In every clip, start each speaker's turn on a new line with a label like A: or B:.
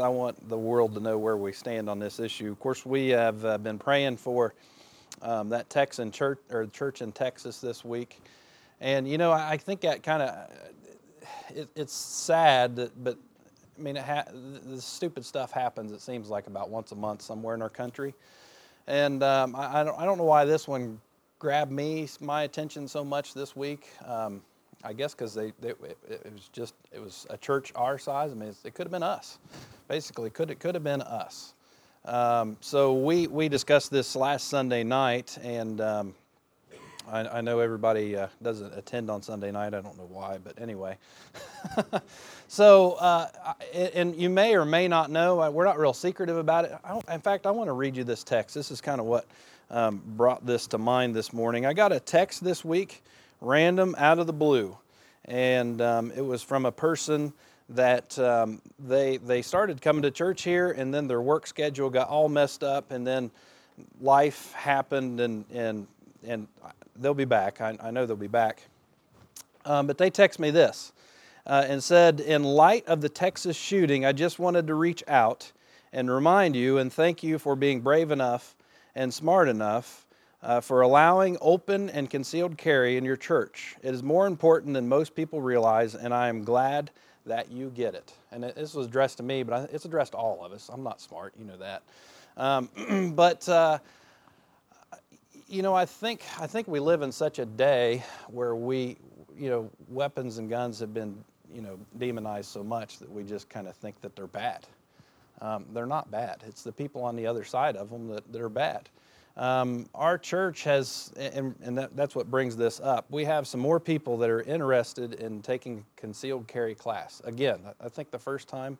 A: I want the world to know where we stand on this issue. Of course, we have uh, been praying for um, that Texan church or church in Texas this week, and you know, I think that kind of it, it's sad, that, but I mean, ha- the stupid stuff happens. It seems like about once a month somewhere in our country, and um, I, I, don't, I don't know why this one grabbed me my attention so much this week. Um, I guess because they, they it, it, was just it was a church our size. I mean, it could have been us. Basically, could it could have been us. Um, so we we discussed this last Sunday night, and um, I, I, know everybody uh, doesn't attend on Sunday night. I don't know why, but anyway. so, uh, and you may or may not know, we're not real secretive about it. in fact, I want to read you this text. This is kind of what um, brought this to mind this morning. I got a text this week random out of the blue. And um, it was from a person that um, they, they started coming to church here, and then their work schedule got all messed up, and then life happened, and, and, and they'll be back. I, I know they'll be back. Um, but they text me this uh, and said, In light of the Texas shooting, I just wanted to reach out and remind you and thank you for being brave enough and smart enough uh, for allowing open and concealed carry in your church. It is more important than most people realize, and I am glad that you get it. And it, this was addressed to me, but it's addressed to all of us. I'm not smart, you know that. Um, but uh, you know, I think I think we live in such a day where we, you know, weapons and guns have been, you know, demonized so much that we just kind of think that they're bad. Um, they're not bad. It's the people on the other side of them that, that are bad. Um, our church has, and, and that, that's what brings this up, we have some more people that are interested in taking concealed carry class. Again, I think the first time,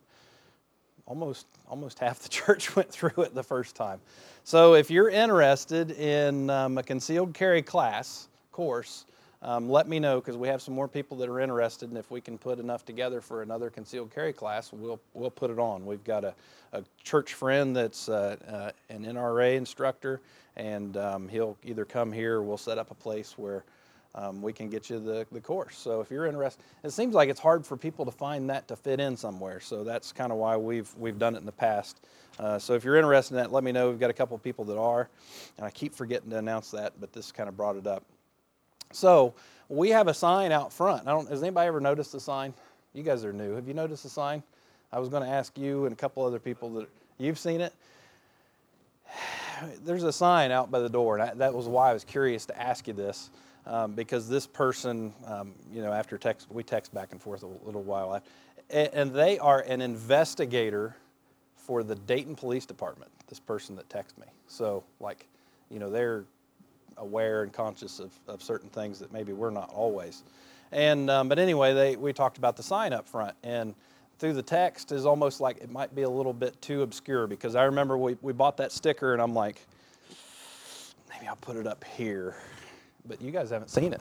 A: almost, almost half the church went through it the first time. So if you're interested in um, a concealed carry class course, um, let me know because we have some more people that are interested, and if we can put enough together for another concealed carry class, we'll we'll put it on. We've got a, a church friend that's uh, uh, an NRA instructor, and um, he'll either come here or we'll set up a place where um, we can get you the, the course. So if you're interested, it seems like it's hard for people to find that to fit in somewhere. So that's kind of why we've we've done it in the past. Uh, so if you're interested in that, let me know. We've got a couple of people that are, and I keep forgetting to announce that, but this kind of brought it up. So we have a sign out front. I don't, has anybody ever noticed the sign? You guys are new. Have you noticed the sign? I was going to ask you and a couple other people that you've seen it. There's a sign out by the door, and I, that was why I was curious to ask you this, um, because this person, um, you know, after text, we text back and forth a little while after, and, and they are an investigator for the Dayton Police Department. This person that texted me, so like, you know, they're aware and conscious of, of certain things that maybe we're not always. And um, but anyway, they we talked about the sign up front and through the text is almost like it might be a little bit too obscure because I remember we, we bought that sticker and I'm like, maybe I'll put it up here. But you guys haven't seen it.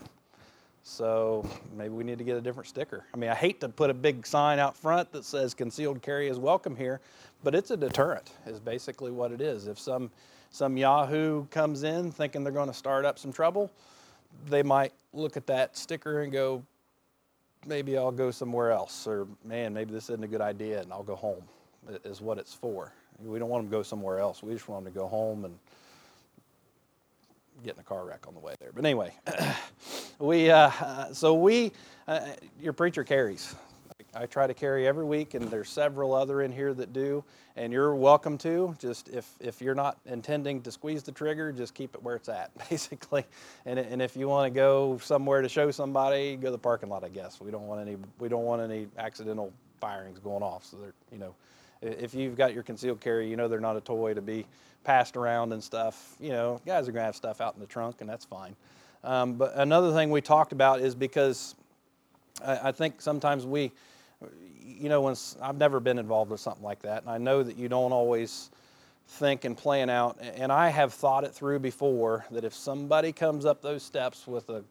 A: So maybe we need to get a different sticker. I mean, I hate to put a big sign out front that says concealed carry is welcome here, but it's a deterrent, is basically what it is. If some some Yahoo comes in thinking they're going to start up some trouble, they might look at that sticker and go, maybe I'll go somewhere else, or man, maybe this isn't a good idea and I'll go home, is what it's for. We don't want them to go somewhere else. We just want them to go home and get in a car wreck on the way there. But anyway, we uh, so we uh, your preacher carries. I try to carry every week, and there's several other in here that do, and you're welcome to. Just if, if you're not intending to squeeze the trigger, just keep it where it's at, basically. And, and if you want to go somewhere to show somebody, go to the parking lot. I guess we don't want any we don't want any accidental firings going off. So they're you know, if you've got your concealed carry, you know they're not a toy to be passed around and stuff. You know, guys are gonna have stuff out in the trunk, and that's fine. Um, but another thing we talked about is because I, I think sometimes we you know, when I've never been involved with something like that, and I know that you don't always think and plan out. And I have thought it through before that if somebody comes up those steps with a,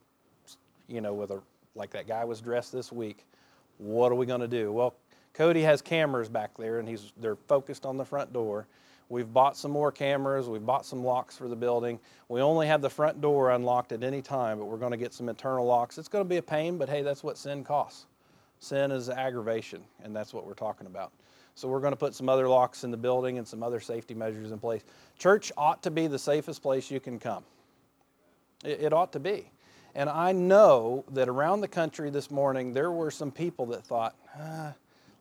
A: you know, with a like that guy was dressed this week, what are we going to do? Well, Cody has cameras back there, and he's they're focused on the front door. We've bought some more cameras. We've bought some locks for the building. We only have the front door unlocked at any time, but we're going to get some internal locks. It's going to be a pain, but hey, that's what sin costs. Sin is aggravation, and that's what we're talking about. So we're going to put some other locks in the building and some other safety measures in place. Church ought to be the safest place you can come. It, ought to be. And I know that around the country this morning, there were some people that thought, ah,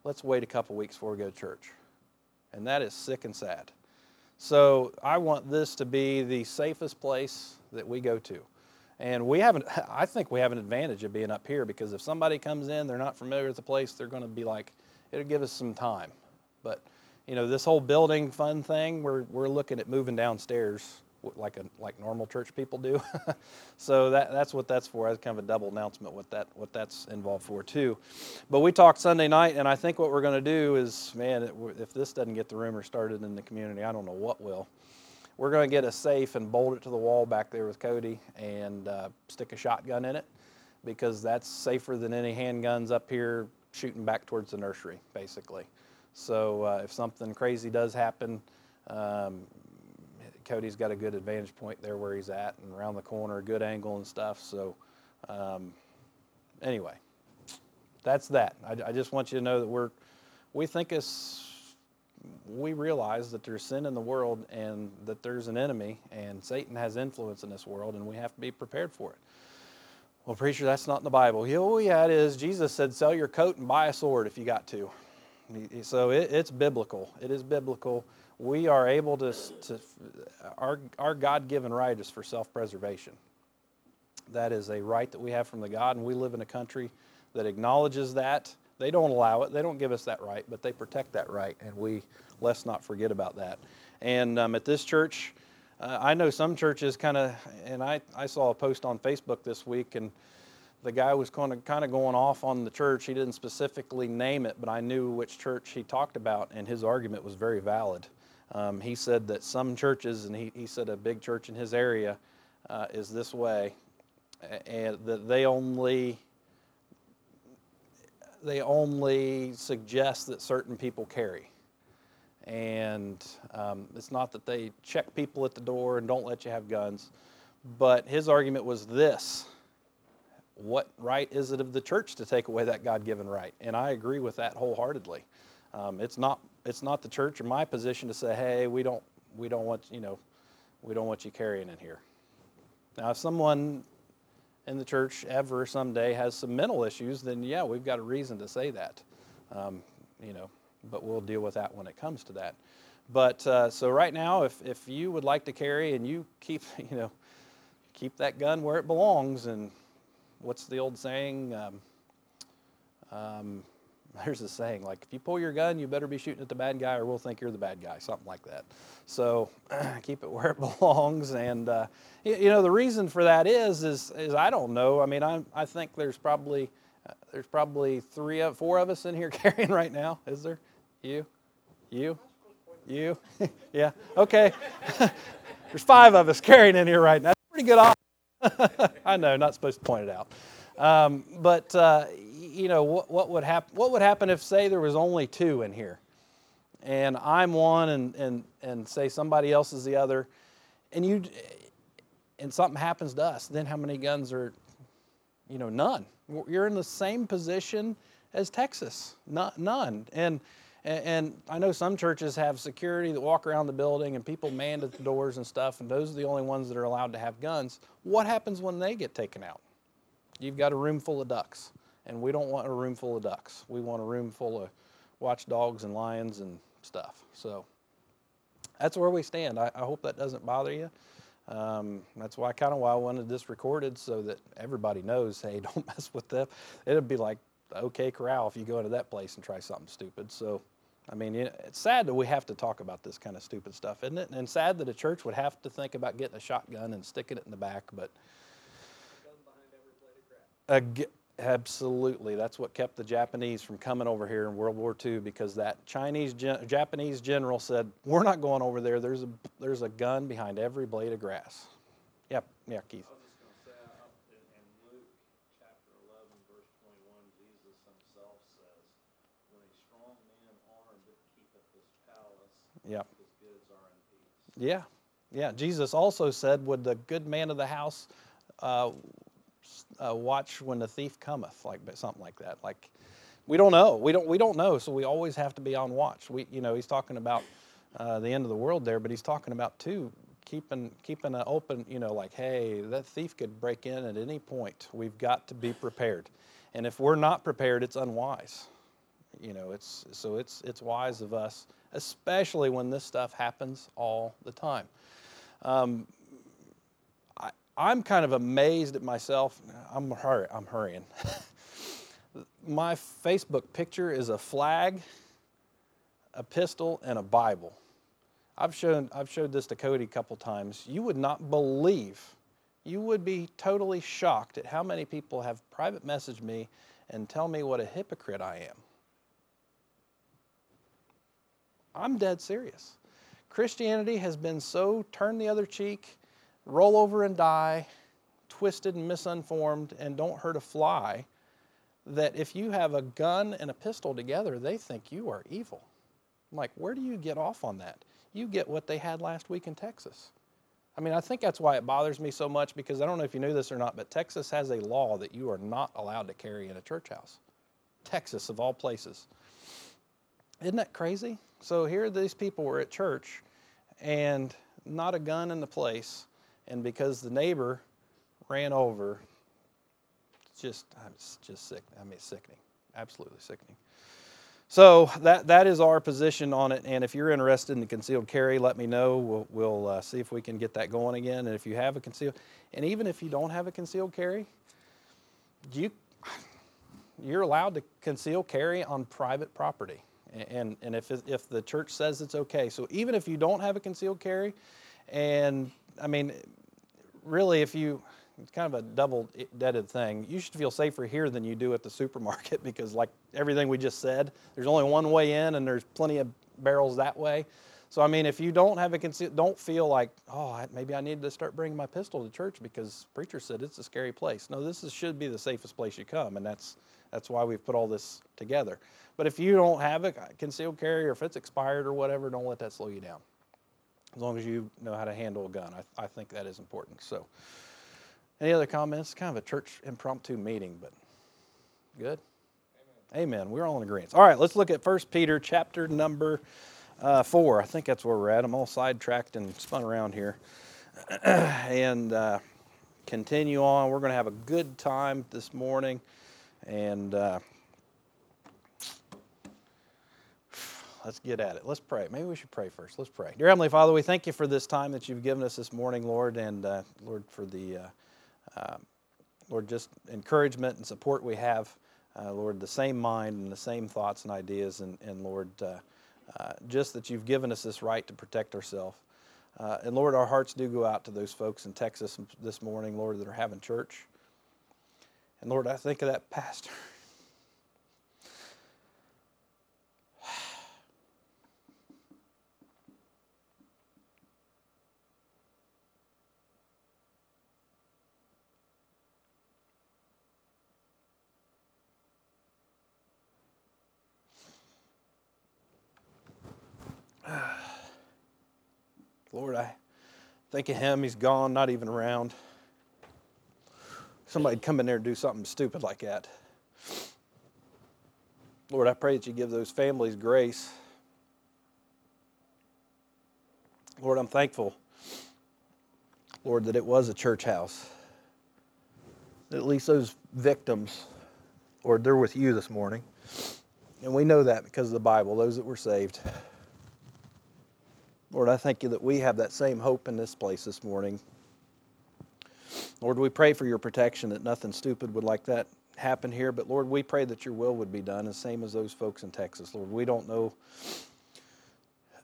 A: let's wait a couple weeks before we go to church. And that is sick and sad. So I want this to be the safest place that we go to. And we haven't, I think we have an advantage of being up here because if somebody comes in, they're not familiar with the place, they're going to be like, it'll give us some time. But, you know, this whole building fun thing, we're, we're looking at moving downstairs like a, like normal church people do. so that, that's what that's for. That's kind of a double announcement what that what that's involved for too. But we talked Sunday night, and I think what we're going to do is, man, if this doesn't get the rumor started in the community, I don't know what will we're going to get a safe and bolt it to the wall back there with Cody and uh, stick a shotgun in it because that's safer than any handguns up here shooting back towards the nursery, basically. So uh, if something crazy does happen, um, Cody's got a good advantage point there where he's at and around the corner, good angle and stuff. So um, anyway, that's that. I, I, just want you to know that we're we think it's we realize that there's sin in the world and that there's an enemy and Satan has influence in this world and we have to be prepared for it. Well, preacher, that's not in the Bible. Oh, yeah, it is. Jesus said, sell your coat and buy a sword if you got to. So it, it's biblical. It is biblical. We are able to, to our, our God given right is for self preservation. That is a right that we have from the God, and we live in a country that acknowledges that they don't allow it. They don't give us that right, but they protect that right, and we let's not forget about that. And um, at this church, uh, I know some churches kind of, and I, I saw a post on Facebook this week, and the guy was kind of kind of going off on the church. He didn't specifically name it, but I knew which church he talked about, and his argument was very valid. Um, he said that some churches, and he, he said a big church in his area uh, is this way, and that they only they only suggest that certain people carry. And um, it's not that they check people at the door and don't let you have guns, but his argument was this what right is it of the church to take away that God given right? And I agree with that wholeheartedly. Um, it's not it's not the church or my position to say, hey, we don't we don't want you know we don't want you carrying in here. Now, if someone in the church ever someday has some mental issues, then yeah, we've got a reason to say that. Um, you know, but we'll deal with that when it comes to that. But uh, so right now, if if you would like to carry and you keep you know keep that gun where it belongs, and what's the old saying? Um, um, there's a saying like if you pull your gun you better be shooting at the bad guy or we'll think you're the bad guy something like that. So keep it where it belongs and uh, you, know the reason for that is is, is i don't know. I mean i, I think there's probably uh, there's probably three of four of us in here carrying right now. Is there? You? You? You? Yeah. Okay. There's five of us carrying in here right now. That's pretty good i know not supposed to point it out um, but uh, you know, what, what would happen? What would happen if, say, there was only two in here, and I'm one, and and and say somebody else is the other, and you, and something happens to us? Then how many guns are? You know, none. You're in the same position as Texas. not, none. And and I know some churches have security that walk around the building and people manned at the doors and stuff, and those are the only ones that are allowed to have guns. What happens when they get taken out? You've got a room full of ducks and we don't want a room full of ducks. We want a room full of watchdogs and lions and stuff. So that's where we stand. I, I hope that doesn't bother you. Um, that's why kind of why I wanted this recorded so that everybody knows, hey, don't mess with them. It'd be like OK Corral if you go into that place and try something stupid. So, I mean, it's sad that we have to talk about this kind of stupid stuff, isn't it? And sad that a church would have to think about getting a shotgun and sticking it in the back, but. Uh, Absolutely. That's what kept the Japanese from coming over here in World War II because that Chinese Japanese general said, "We're not going over there. There's a there's a gun behind every blade of grass." Yep. Yeah, Keith. Yep. Yeah, yeah. Jesus also said, "Would the good man of the house uh, uh, watch when the thief cometh, like something like that. Like we don't know. We don't we don't know. So we always have to be on watch. We you know he's talking about uh, the end of the world there, but he's talking about too keeping keeping an open. You know, like hey, that thief could break in at any point. We've got to be prepared, and if we're not prepared, it's unwise. You know, it's so it's it's wise of us, especially when this stuff happens all the time. Um, I'm kind of amazed at myself. I'm hurry, I'm hurrying. My Facebook picture is a flag, a pistol, and a Bible. I've shown I've showed this to Cody a couple times. You would not believe, you would be totally shocked at how many people have private messaged me and tell me what a hypocrite I am. I'm dead serious. Christianity has been so turn the other cheek, roll over and die, twisted and misinformed, and don't hurt a fly, that if you have a gun and a pistol together, they think you are evil. I'm like, where do you get off on that? You get what they had last week in Texas. I mean, I think that's why it bothers me so much because I don't know if you knew this or not, but Texas has a law that you are not allowed to carry in a church house. Texas, of all places. Isn't that crazy? So here these people were at church and not a gun in the place. And because the neighbor ran over, it's just, it's just sick. I mean, sickening, absolutely sickening. So that, that is our position on it. And if you're interested in the concealed carry, let me know. We'll, we'll uh, see if we can get that going again. And if you have a concealed, and even if you don't have a concealed carry, you, you're allowed to conceal carry on private property. And, and if, if the church says it's okay. So even if you don't have a concealed carry, and I mean, really, if you, it's kind of a double deaded thing. You should feel safer here than you do at the supermarket because, like everything we just said, there's only one way in and there's plenty of barrels that way. So, I mean, if you don't have a don't feel like, oh, maybe I need to start bringing my pistol to church because preacher said it's a scary place. No, this is, should be the safest place you come, and that's that's why we've put all this together. But if you don't have a concealed carry or if it's expired or whatever, don't let that slow you down. As long as you know how to handle a gun, I, I think that is important. So, any other comments? Kind of a church impromptu meeting, but good. Amen. Amen. We're all in agreement. All right, let's look at 1 Peter chapter number uh, 4. I think that's where we're at. I'm all sidetracked and spun around here. and uh, continue on. We're going to have a good time this morning. And uh, let's get at it. Let's pray. Maybe we should pray first. Let's pray. Dear Heavenly Father, we thank you for this time that you've given us this morning, Lord, and uh, Lord, for the, uh, uh, Lord, just encouragement and support we have. Uh, Lord, the same mind and the same thoughts and ideas, and, and Lord, uh, uh, just that you've given us this right to protect ourselves. and Lord, our hearts do go out to those folks in Texas this morning, Lord, that are having church. And Lord, I think of that pastor. Lord, I think of him. He's gone, not even around somebody'd come in there and do something stupid like that. Lord, I pray that you give those families grace. Lord, I'm thankful, Lord, that it was a church house. At least those victims, Lord, they're with you this morning. And we know that because of the Bible, those that were saved. Lord, I thank you that we have that same hope in this place this morning. Lord, we pray for your protection that nothing stupid would like that happen here. But Lord, we pray that your will would be done, the same as those folks in Texas. Lord, we don't know.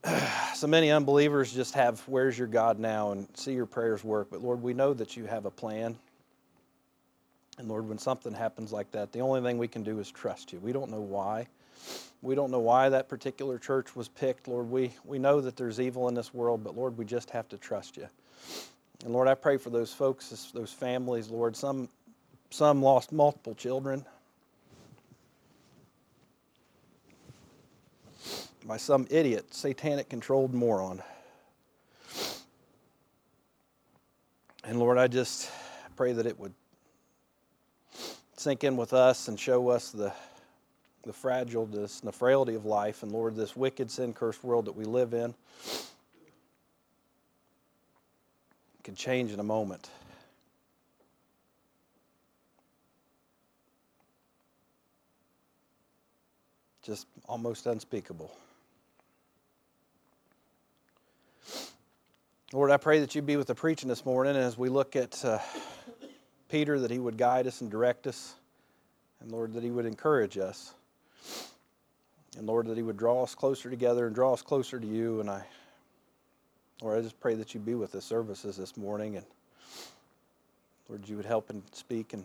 A: So many unbelievers just have, where's your God now, and see your prayers work. But Lord, we know that you have a plan. And Lord, when something happens like that, the only thing we can do is trust you. We don't know why. We don't know why that particular church was picked. Lord, we, we know that there's evil in this world, but Lord, we just have to trust you. And Lord, I pray for those folks, those families, Lord. Some, some lost multiple children by some idiot, satanic controlled moron. And Lord, I just pray that it would sink in with us and show us the, the fragileness and the frailty of life, and Lord, this wicked, sin cursed world that we live in can change in a moment. Just almost unspeakable. Lord, I pray that you be with the preaching this morning as we look at uh, Peter, that he would guide us and direct us, and Lord, that he would encourage us. And Lord, that he would draw us closer together and draw us closer to you. And I, Lord, I just pray that You'd be with the services this morning. And Lord, you would help and speak and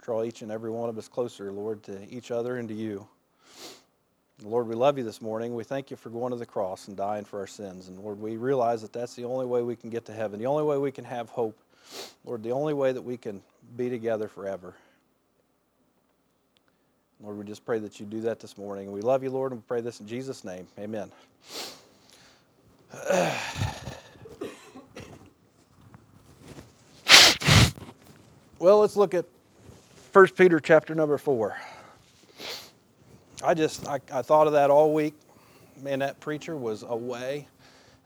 A: draw each and every one of us closer, Lord, to each other and to you. Lord, we love you this morning. We thank you for going to the cross and dying for our sins. And Lord, we realize that that's the only way we can get to heaven, the only way we can have hope. Lord, the only way that we can be together forever. Lord, we just pray that you do that this morning. We love you, Lord, and we pray this in Jesus' name. Amen. well, let's look at 1 Peter chapter number 4. I just I, I thought of that all week. Man, that preacher was away,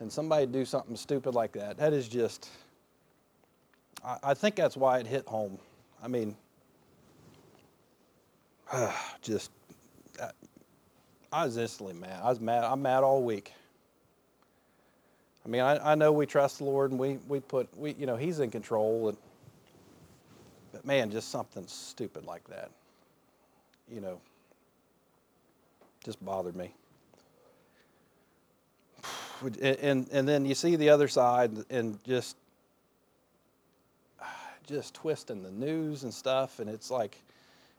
A: and somebody do something stupid like that. That is just. I, I think that's why it hit home. I mean, uh, just. I, I was instantly mad. I was mad. I'm mad all week. I mean, I, I know we trust the Lord and we, we put, we, you know, He's in control. And, but man, just something stupid like that, you know, just bothered me. And, and then you see the other side and just just twisting the news and stuff and it's like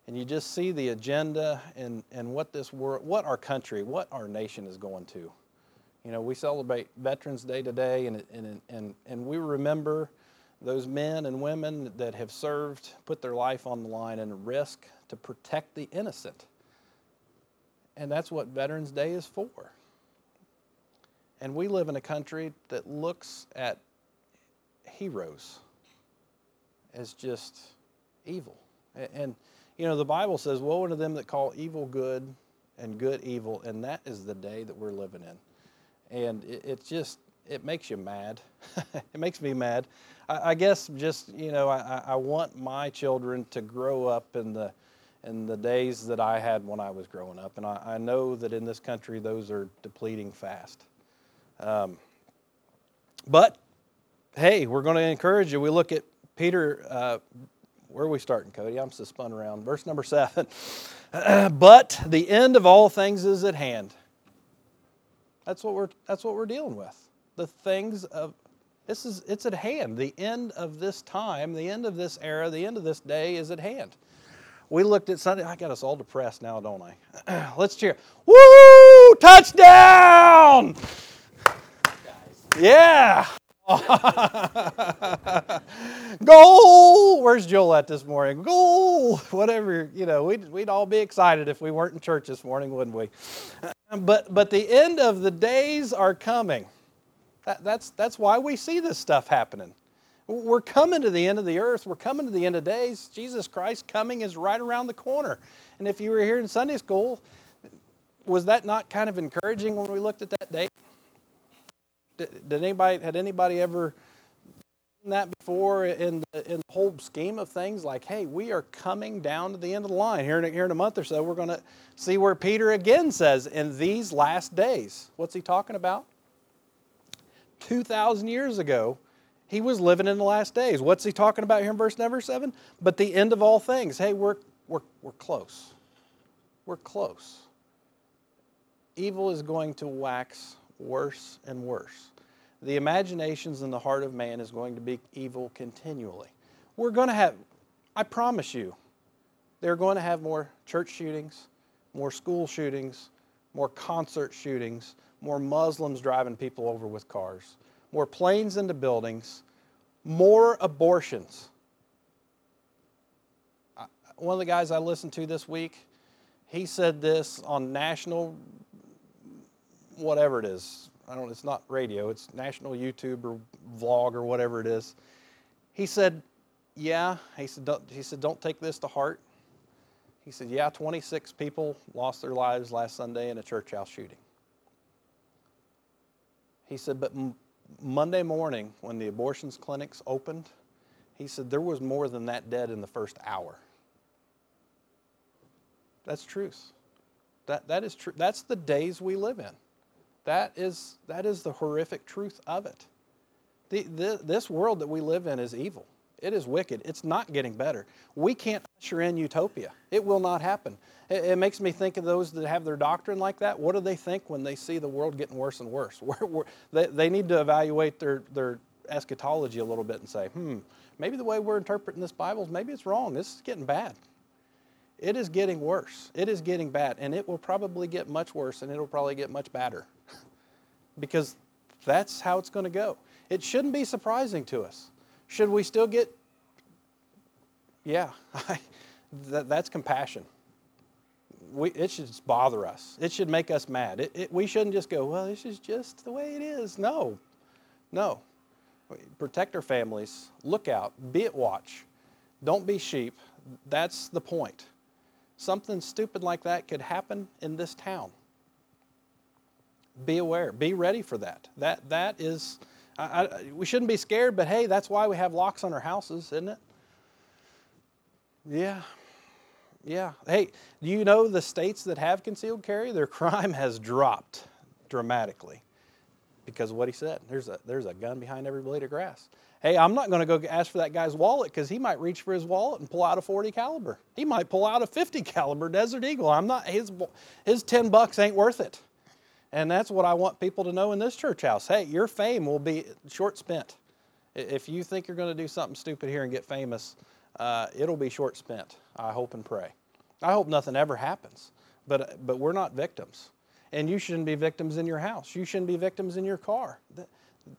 A: and you just see the agenda and, and what this world what our country what our nation is going to you know we celebrate veterans day today and, and, and, and we remember those men and women that have served put their life on the line and risk to protect the innocent and that's what Veterans Day is for. And we live in a country that looks at heroes as just evil. And, you know, the Bible says, Woe unto them that call evil good and good evil, and that is the day that we're living in. And it, it's just, it makes you mad. it makes me mad. I, I, guess just, you know, I, I want my children to grow up in the, in the days that I had when I was growing up. And I, I know that in this country, those are depleting fast. Um, but hey, we're going to encourage you. We look at Peter. Uh, where are we starting, Cody? I'm just spun around. Verse number seven. but the end of all things is at hand. That's what we're. That's what we're dealing with. The things of this is. It's at hand. The end of this time. The end of this era. The end of this day is at hand we looked at Sunday. I got us all depressed now, don't I? Let's cheer. Woo! Touchdown! Yeah. Goal! Where's Joel at this morning? Goal! Whatever, you know, we'd, we'd all be excited if we weren't in church this morning, wouldn't we? But, but the end of the days are coming. That, that's, that's why we see this stuff happening. We're coming to the end of the earth. We're coming to the end of days. Jesus Christ coming is right around the corner. And if you were here in Sunday school, was that not kind of encouraging when we looked at that date? Did, did anybody had anybody ever that before in the, in the whole scheme of things? Like, hey, we are coming down to the end of the line here in, here in a month or so. We're going to see where Peter again says in these last days. What's he talking about? Two thousand years ago he was living in the last days. What's he talking about here in verse number seven? But the end of all things. Hey, we're, we're, we're close. We're close. Evil is going to wax worse and worse. The imaginations in the heart of man is going to be evil continually. We're going to have, I promise you, they're going to have more church shootings, more school shootings, more concert shootings, more Muslims driving people over with cars more planes into buildings, more abortions. One of the guys I listened to this week, he said this on national, whatever it is. I don't. It's not radio. It's national YouTube or vlog or whatever it is. He said, "Yeah." He said, "Don't." He said, "Don't take this to heart." He said, Yeah, 26 people lost their lives last Sunday in a church house shooting. He said, But m- Monday morning, when the abortions clinics opened, he said there was more than that dead in the first hour. That's truth. That, that is true. That's the days we live in. That is, that is the horrific truth of it. The, the, this world that we live in is evil. It is wicked. It's not getting better. We can't usher in utopia. It will not happen. It, it, makes me think of those that have their doctrine like that. What do they think when they see the world getting worse and worse? They, they need to evaluate their, their eschatology a little bit and say, hmm, maybe the way we're interpreting this Bible, maybe it's wrong. This is getting bad. It is getting worse. It is getting bad. And it will probably get much worse and it'll probably get much badder because that's how it's going to go. It shouldn't be surprising to us. Should we still get, yeah, that, that's compassion. We, it should bother us. It should make us mad. It, it, we shouldn't just go, well, this is just the way it is. No, no. Protect our families. Look out. Be at watch. Don't be sheep. That's the point. Something stupid like that could happen in this town. Be aware. Be ready for that. That that is. I, I, we shouldn't be scared, but hey, that's why we have locks on our houses, isn't it? Yeah. Yeah. Hey, do you know the states that have concealed carry, their crime has dropped dramatically because of what he said. There's a, there's a gun behind every blade of grass. Hey, I'm not going to go ask for that guy's wallet because he might reach for his wallet and pull out a 40 caliber. He might pull out a 50 caliber Desert Eagle. I'm not his his 10 bucks ain't worth it. And that's what I want people to know in this church house. Hey, your fame will be short spent. If you think you're going to do something stupid here and get famous, uh, it'll be short spent. I hope and pray. I hope nothing ever happens, but but we're not victims. And you shouldn't be victims in your house. You shouldn't be victims in your car.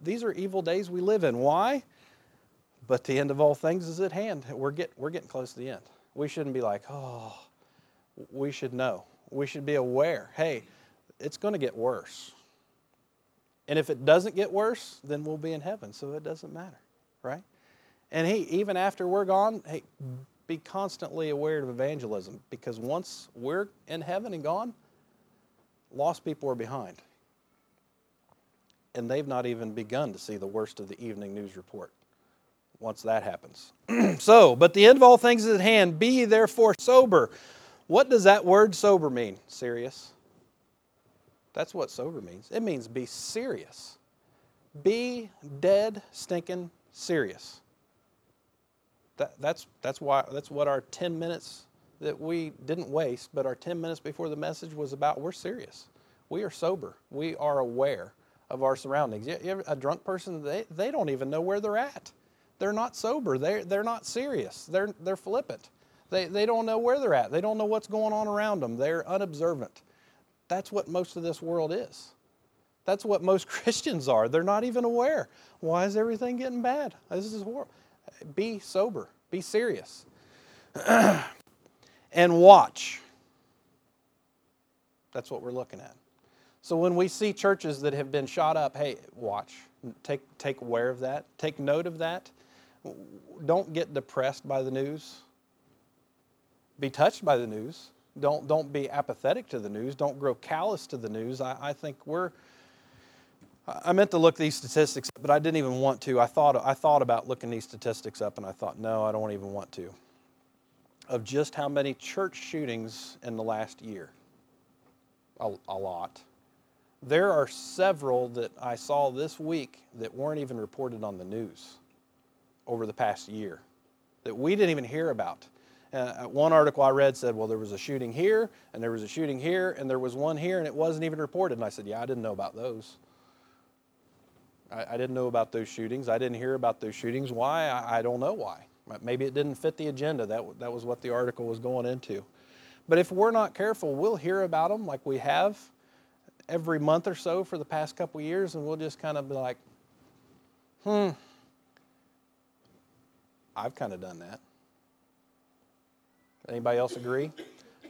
A: These are evil days we live in. Why? But the end of all things is at hand. We're, get, we're getting close to the end. We shouldn't be like, oh, we should know. We should be aware hey, it's going to get worse. And if it doesn't get worse, then we'll be in heaven, so it doesn't matter, right? And hey, even after we're gone, hey, be constantly aware of evangelism because once we're in heaven and gone, Lost people are behind. And they've not even begun to see the worst of the evening news report once that happens. so, but the end of all things is at hand. Be therefore sober. What does that word sober mean? Serious. That's what sober means. It means be serious. Be dead, stinking serious. That, that's, that's, why, that's what our 10 minutes that we didn't waste, but our 10 minutes before the message was about we're serious. We are sober. We are aware of our surroundings. A drunk person, they, they don't even know where they're at. They're not sober. They're, they're not serious. They're, they're flippant. They, they don't know where they're at. They don't know what's going on around them. They're unobservant. That's what most of this world is. That's what most Christians are. They're not even aware. Why is everything getting bad? This is horrible. Be sober. Be serious. and watch. That's what we're looking at. So when we see churches that have been shot up, hey, watch. Take, take aware of that. Take note of that. Don't get depressed by the news. Be touched by the news. Don't, don't be apathetic to the news. Don't grow callous to the news. I, I think we're. I meant to look these statistics, but I didn't even want to. I thought, I thought about looking these statistics up, and I thought, no, I don't even want to of just how many church shootings in the last year. A, a, lot. There are several that I saw this week that weren't even reported on the news over the past year that we didn't even hear about. Uh, one article I read said, well, there was a shooting here, and there was a shooting here, and there was one here, and it wasn't even reported. And I said, yeah, I didn't know about those. I, I didn't know about those shootings. I didn't hear about those shootings. Why? I, I don't know why. Maybe it didn't fit the agenda. That, that was what the article was going into. But if we're not careful, we'll hear about them like we have every month or so for the past couple years, and we'll just kind of be like, hmm, I've kind of done that. Anybody else agree?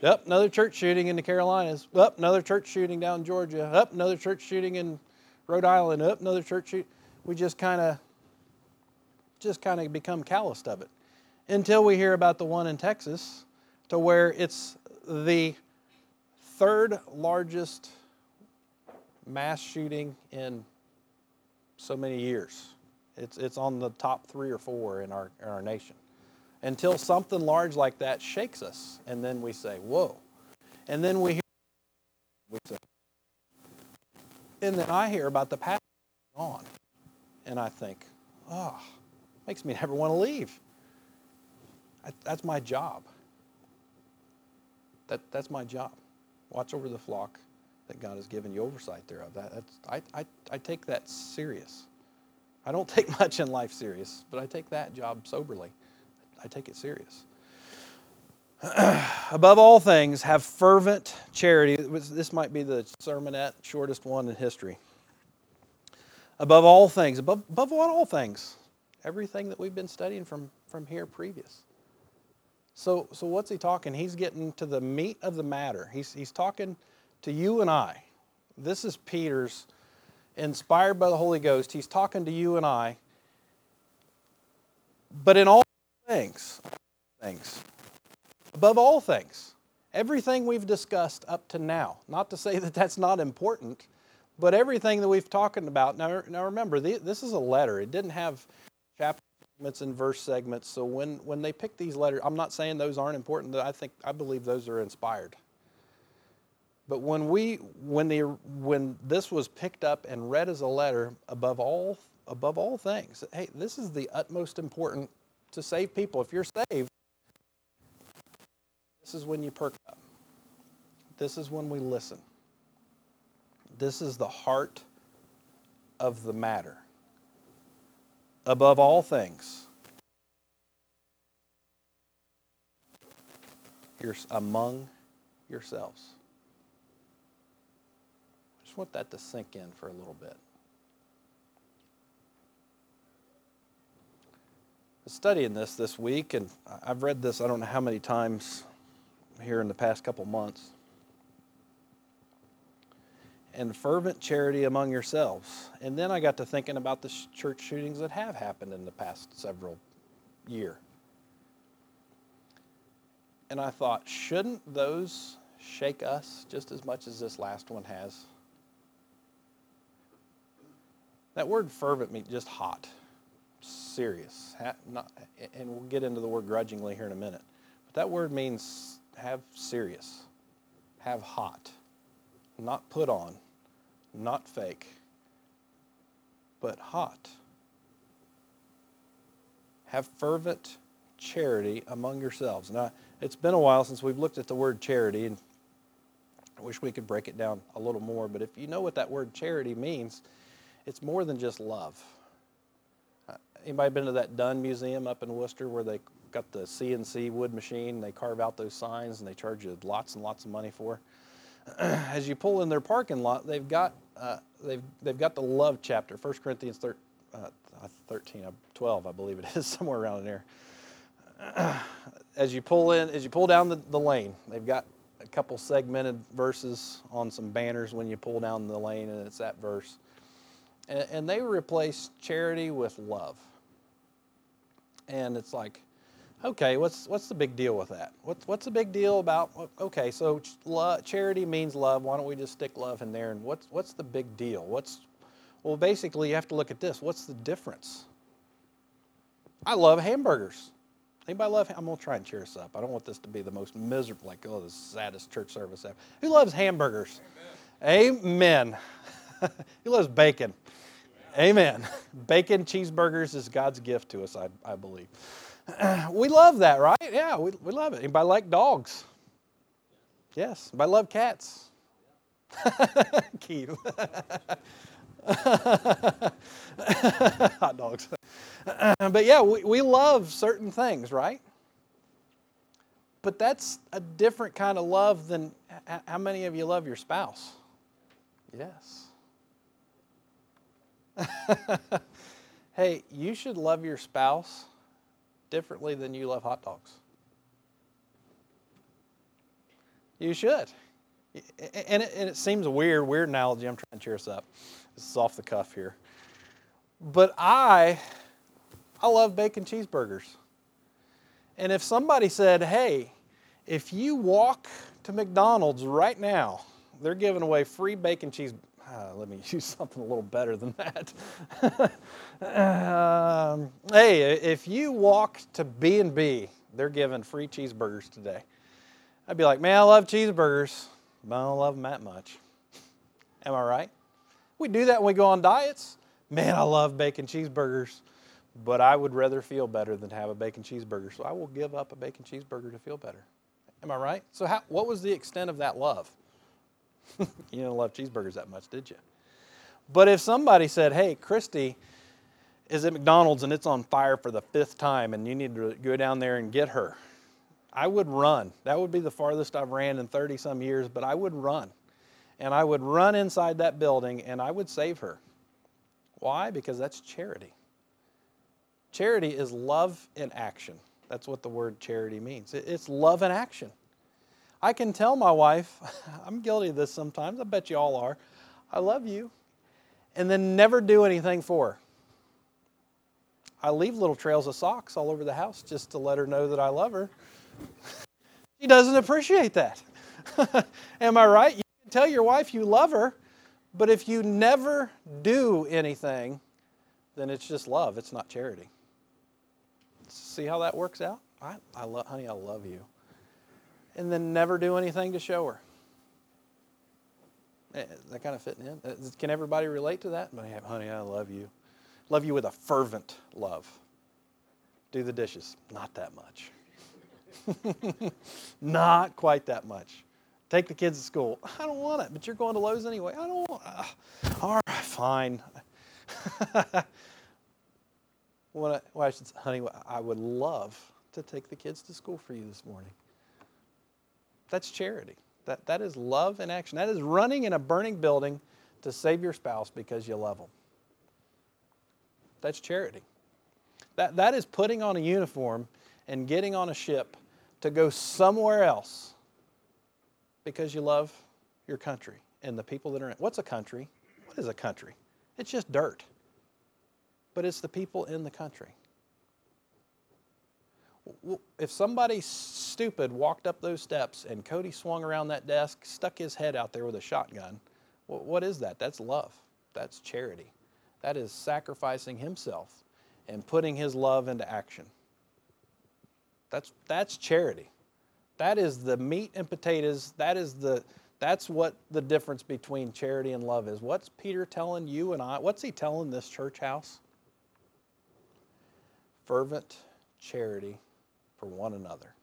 A: Yep, another church shooting in the Carolinas. Up, another church shooting down in Georgia. Up, another church shooting in Rhode Island. Up, another church shooting. We just kind of just kind of become calloused of it until we hear about the one in Texas to where it's the third largest mass shooting in so many years. It's, it's on the top three or four in our, in our nation. Until something large like that shakes us, and then we say, Whoa. And then we hear, we say, and then I hear about the past gone, and I think, oh, makes me never want to leave. That's my job. That, that's my job. Watch over the flock that God has given you oversight thereof. That, that's, I, I, I take that serious. I don't take much in life serious, but I take that job soberly. I take it serious. Above all things, have fervent charity. This might be the sermonette, shortest one in history. Above all things, above, above all things? Everything that we've been studying from, from here previous. So, so what's he talking? He's getting to the meat of the matter. He's, he's talking to you and I. This is Peter's, inspired by the Holy Ghost. He's talking to you and I. But in all things, things, above all things, everything we've discussed up to now, not to say that that's not important, but everything that we've talked about. Now, now remember, this is a letter. It didn't have chapter segments and verse segments. So when, when they pick these letters, I'm not saying those aren't important. I think I believe those are inspired. But when we when the when this was picked up and read as a letter above all above all things, hey, this is the utmost important to save people. If you're saved, this is when you perk up. This is when we listen. This is the heart of the matter above all things. You're among yourselves. I just want that to sink in for a little bit. studying this this week, and I've read this I don't know how many times here in the past couple months and fervent charity among yourselves. And then I got to thinking about the church shootings that have happened in the past several year. And I thought, shouldn't those shake us just as much as this last one has? That word fervent means just hot, serious. Not, and we'll get into the word grudgingly here in a minute. But that word means have serious, have hot, not put on, not fake, but hot. Have fervent charity among yourselves. Now, it's been a while since we've looked at the word charity, and I wish we could break it down a little more. But if you know what that word charity means, it's more than just love. Uh, anybody been to that Dunn Museum up in Worcester where they got the CNC wood machine? They carve out those signs and they charge you lots and lots of money for. As you pull in their parking lot, they've got uh, they've, they've got the love chapter, 1 Corinthians 13, uh, 13, uh, 12, I believe it is, somewhere around there. As you pull in, as you pull down the, the lane, they've got a couple segmented verses on some banners when you pull down the lane, and it's that verse. And, and they replace charity with love. And it's like, okay, what's what's the big deal with that? What's what's the big deal about? Okay, so love, charity means love. Why don't we just stick love in there? And what's what's the big deal? What's well, basically, you have to look at this. What's the difference? I love hamburgers. Anybody love? I'm gonna try and cheer us up. I don't want this to be the most miserable, like oh, the saddest church service ever. Who loves hamburgers? Amen. Amen. Who loves bacon? Amen. Bacon cheeseburgers is God's gift to us, I, I believe. we love that, right? Yeah, we, we love it. Anybody like dogs? Yes. Anybody love cats? Keith. Hot dogs. but yeah, we, we love certain things, right? But that's a different kind of love than how many of you love your spouse? Yes. hey, you should love your spouse differently than you love hot dogs. You should. And it, and it seems a weird, weird analogy. I'm trying to cheer us up. This is off the cuff here. But I, I love bacon cheeseburgers. And if somebody said, hey, If you walk to McDonald's right now, they're giving away free bacon cheese. Uh, let me use something a little better than that. um, hey, if you walk to B&B, they're giving free cheeseburgers today. I'd be like, man, I love cheeseburgers, but I don't love them that much. Am I right? We do that when we go on diets. Man, I love bacon cheeseburgers, but I would rather feel better than have a bacon cheeseburger, so I will give up a bacon cheeseburger to feel better. Am I right? So, how, what was the extent of that love? you didn't love cheeseburgers that much, did you? But if somebody said, hey, Christy is at McDonald's and it's on fire for the fifth time and you need to go down there and get her, I would run. That would be the farthest I've ran in 30 some years, but I would run. And I would run inside that building and I would save her. Why? Because that's charity. Charity is love in action. That's what the word charity means. It's love in action. I can tell my wife, I'm guilty of this sometimes, I bet you all are, I love you, and then never do anything for her. I leave little trails of socks all over the house just to let her know that I love her. she doesn't appreciate that. Am I right? You can tell your wife you love her, but if you never do anything, then it's just love, it's not charity. See how that works out? I, I love, honey, I love you. And then never do anything to show her. Eh, is that kind of fitting in? Uh, can everybody relate to that? Honey, I love you. Love you with a fervent love. Do the dishes. Not that much. Not quite that much. Take the kids to school. I don't want it, but you're going to Lowe's anyway. I don't want uh, All right, fine. what I, well, I should, honey, I would love to take the kids to school for you this morning. That's charity. That, that is love in action. That is running in a burning building to save your spouse because you love them. That's charity. That, that is putting on a uniform and getting on a ship to go somewhere else because you love your country and the people that are in it. What's a country? What is a country? It's just dirt. But it's the people in the country. If somebody stupid walked up those steps and Cody swung around that desk, stuck his head out there with a shotgun, what is that? That's love. That's charity. That is sacrificing himself and putting his love into action. That's, that's charity. That is the meat and potatoes. That is the that's what the difference between charity and love is. What's Peter telling you and I? What's he telling this church house? Fervent charity for one another.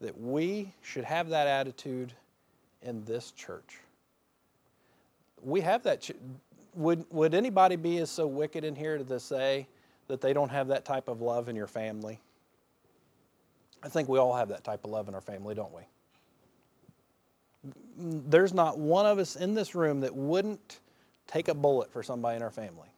A: That we should have that attitude in this church. We have that would, would anybody be as so wicked in here to say that they don't have that type of love in your family? I think we all have that type of love in our family, don't we? There's not one of us in this room that wouldn't take a bullet for somebody in our family.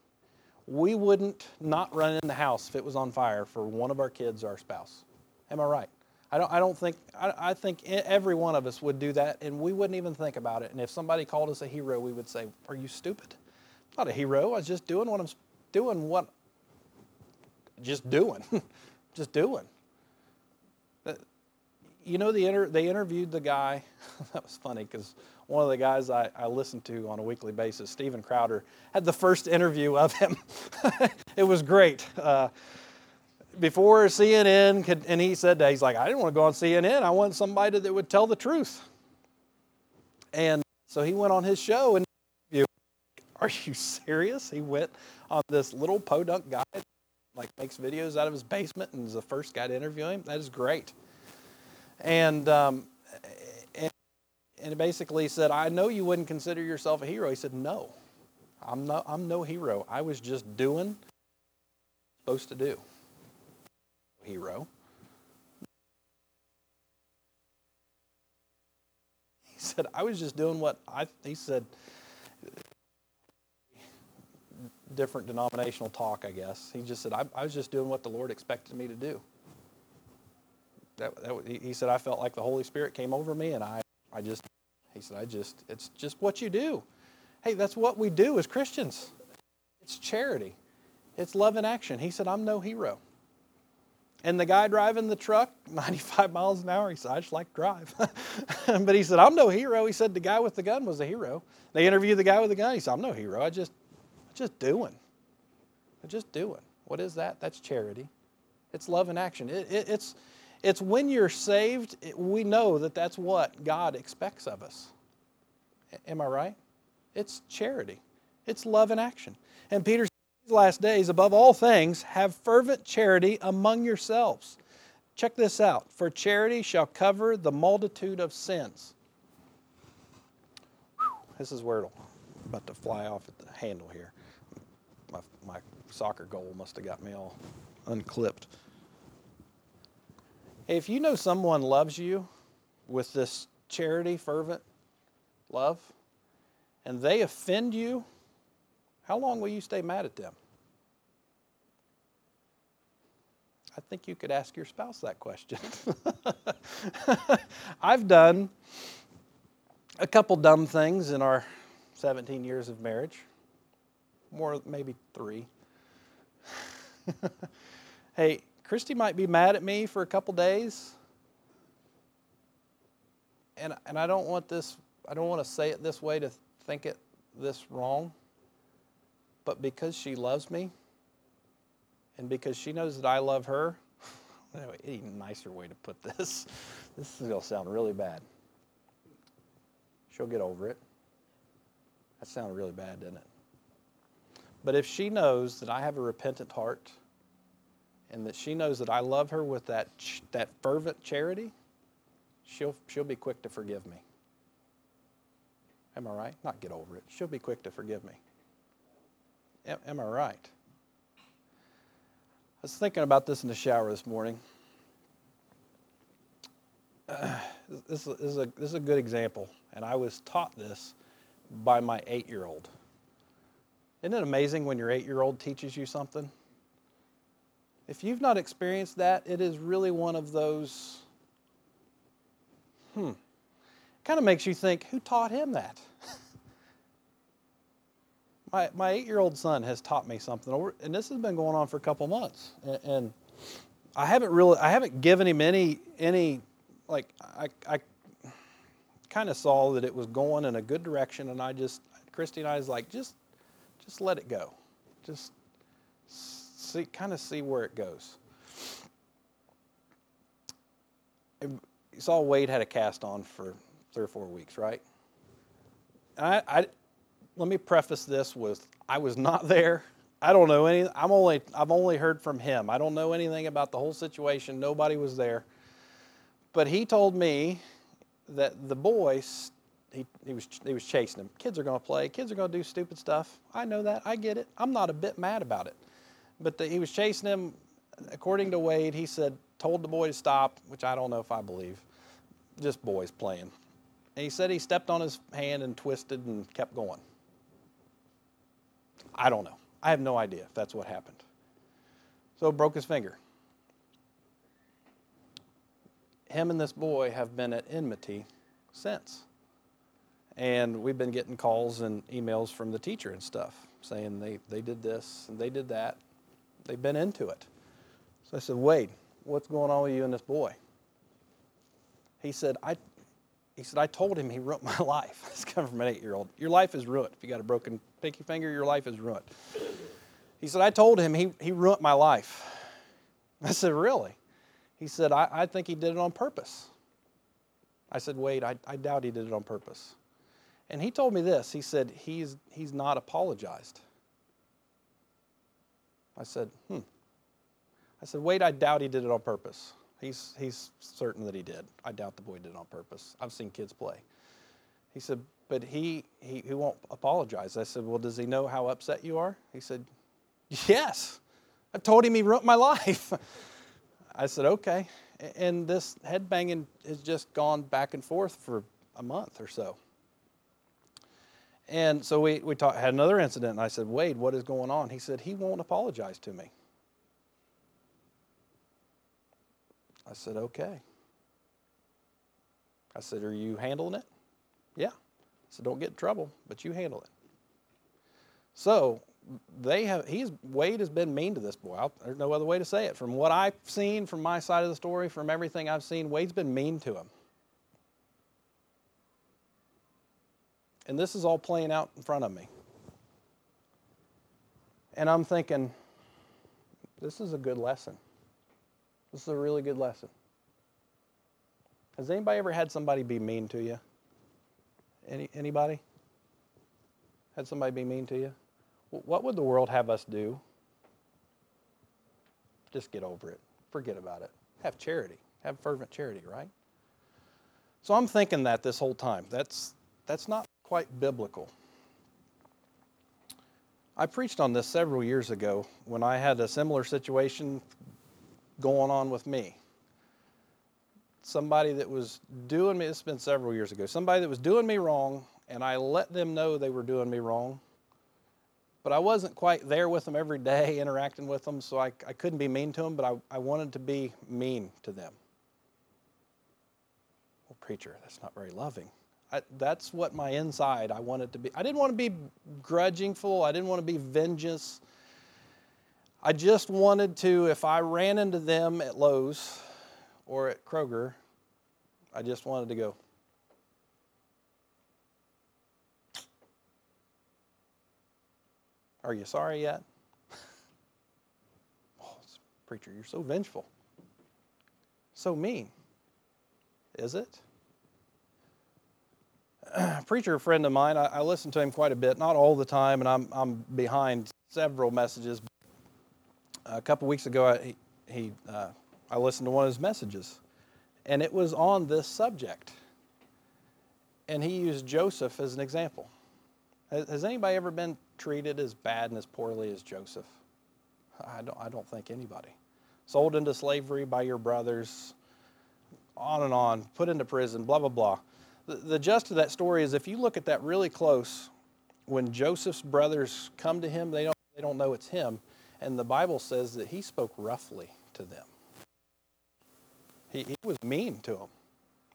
A: We wouldn't not run in the house if it was on fire for one of our kids or our spouse. Am I right? I don't, I don't think, I, I think every one of us would do that and we wouldn't even think about it. And if somebody called us a hero, we would say, Are you stupid? not a hero. I was just doing what I'm doing what just doing. just doing. You know, the inter, they interviewed the guy. that was funny because one of the guys I, I listen to on a weekly basis, Steven Crowder, had the first interview of him. it was great. Uh, before CNN, could, and he said that, he's like, I didn't want to go on CNN. I want somebody that would tell the truth. And so he went on his show and are you serious? He went on this little podunk guy, like makes videos out of his basement, and is the first guy to interview him. That is great. And um, and basically said, "I know you wouldn't consider yourself a hero." He said, "No, I'm no I'm no hero. I was just doing supposed to do." Hero. He said, "I was just doing what I." He said different denominational talk, I guess. He just said, I, I was just doing what the Lord expected me to do. That, that, he said, I felt like the Holy Spirit came over me, and I, I just, he said, I just, it's just what you do. Hey, that's what we do as Christians. It's charity, it's love in action. He said, I'm no hero. And the guy driving the truck, 95 miles an hour, he said, I just like to drive. but he said, I'm no hero. He said, the guy with the gun was a hero. They interviewed the guy with the gun. He said, I'm no hero. I just, I'm just doing. I'm just doing. What is that? That's charity. It's love in action. It, it, it's, it's when you're saved, we know that that's what God expects of us. Am I right? It's charity. It's love in action. And Peter says, these last days, above all things, have fervent charity among yourselves. Check this out. For charity shall cover the multitude of sins. This is where it'll about to fly off at the handle here. My, my soccer goal must have got me all unclipped. If you know someone loves you with this charity, fervent love, and they offend you, how long will you stay mad at them? I think you could ask your spouse that question. I've done a couple dumb things in our 17 years of marriage, more, maybe three. hey, Christy might be mad at me for a couple days. And, and I don't want this, I don't want to say it this way to think it this wrong. But because she loves me and because she knows that I love her, any nicer way to put this, this is going to sound really bad. She'll get over it. That sounded really bad, didn't it? But if she knows that I have a repentant heart, and that she knows that I love her with that, that fervent charity, she'll, she'll be quick to forgive me. Am I right? Not get over it. She'll be quick to forgive me. Am, am I right? I was thinking about this in the shower this morning. Uh, this, is a, this is a good example, and I was taught this by my eight year old. Isn't it amazing when your eight year old teaches you something? If you've not experienced that, it is really one of those, hmm, kind of makes you think, who taught him that? my my eight year old son has taught me something over, and this has been going on for a couple months, and, and I haven't really, I haven't given him any any, like I I kind of saw that it was going in a good direction, and I just, Christy and I was like, just just let it go, just see, kind of see where it goes. You saw Wade had a cast on for three or four weeks, right? I, I, let me preface this with I was not there. I don't know any. I'm only. I've only heard from him. I don't know anything about the whole situation. Nobody was there. But he told me that the boys. He, he was he was chasing them. Kids are going to play. Kids are going to do stupid stuff. I know that. I get it. I'm not a bit mad about it. But the, he was chasing him. According to Wade, he said, told the boy to stop, which I don't know if I believe. Just boys playing. And he said he stepped on his hand and twisted and kept going. I don't know. I have no idea if that's what happened. So broke his finger. Him and this boy have been at enmity since. And we've been getting calls and emails from the teacher and stuff saying they, they did this and they did that. They've been into it. So I said, Wade, what's going on with you and this boy? He said, I, he said, I told him he ruined my life. It's coming from an eight year old. Your life is ruined. If you got a broken pinky finger, your life is ruined. He said, I told him he, he ruined my life. I said, Really? He said, I, I think he did it on purpose. I said, Wade, I, I doubt he did it on purpose. And he told me this. He said, He's, he's not apologized. I said, hmm. I said, Wade, I doubt he did it on purpose. He's, he's certain that he did. I doubt the boy did it on purpose. I've seen kids play. He said, but he, he, he won't apologize. I said, well, does he know how upset you are? He said, yes. I told him he ruined my life. I said, okay. And this head banging has just gone back and forth for a month or so. And so we, we talk, had another incident, and I said, Wade, what is going on? He said, he won't apologize to me. I said, okay. I said, are you handling it? Yeah. I said, don't get in trouble, but you handle it. So they have he's Wade has been mean to this boy. I'll, there's no other way to say it. From what I've seen, from my side of the story, from everything I've seen, Wade's been mean to him. And this is all playing out in front of me. And I'm thinking, this is a good lesson. This is a really good lesson. Has anybody ever had somebody be mean to you? Any, anybody? Had somebody be mean to you? What would the world have us do? Just get over it. Forget about it. Have charity. Have fervent charity, right? So I'm thinking that this whole time. That's, that's not quite biblical. I preached on this several years ago when I had a similar situation going on with me. Somebody that was doing me, it's been several years ago, somebody that was doing me wrong, and I let them know they were doing me wrong. But I wasn't quite there with them every day, interacting with them, so I, I couldn't be mean to them, but I, I wanted to be mean to them. Well, preacher, that's not very loving. I, that's what my inside I wanted to be. I didn't want to be grudgingful. I didn't want to be vengeance. I just wanted to, if I ran into them at Lowe's or at Kroger, I just wanted to go. Are you sorry yet? oh, preacher, you're so vengeful. So mean. Is it? Preacher friend of mine, I, I, listen to him quite a bit, not all the time, and I'm, I'm behind several messages. A couple weeks ago, I, he uh, I listened to one of his messages, and it was on this subject. And he used Joseph as an example. Has, has anybody ever been treated as bad and as poorly as Joseph? I don't, I don't think anybody. Sold into slavery by your brothers, on and on, put into prison, blah, blah, blah. The, gist of that story is if you look at that really close, when Joseph's brothers come to him, they don't, they don't know it's him. And the Bible says that he spoke roughly to them. He, he was mean to them.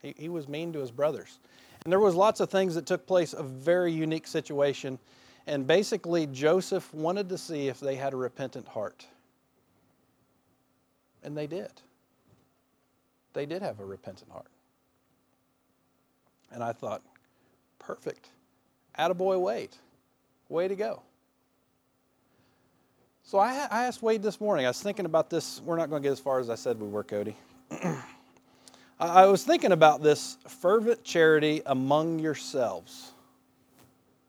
A: He, he was mean to his brothers. And there was lots of things that took place, a very unique situation. And basically, Joseph wanted to see if they had a repentant heart. And they did. They did have a repentant heart. And I thought, perfect. Attaboy Wade. Way to go. So I, I asked Wade this morning. I was thinking about this. We're not going to get as far as I said we were, Cody. I was thinking about this fervent charity among yourselves.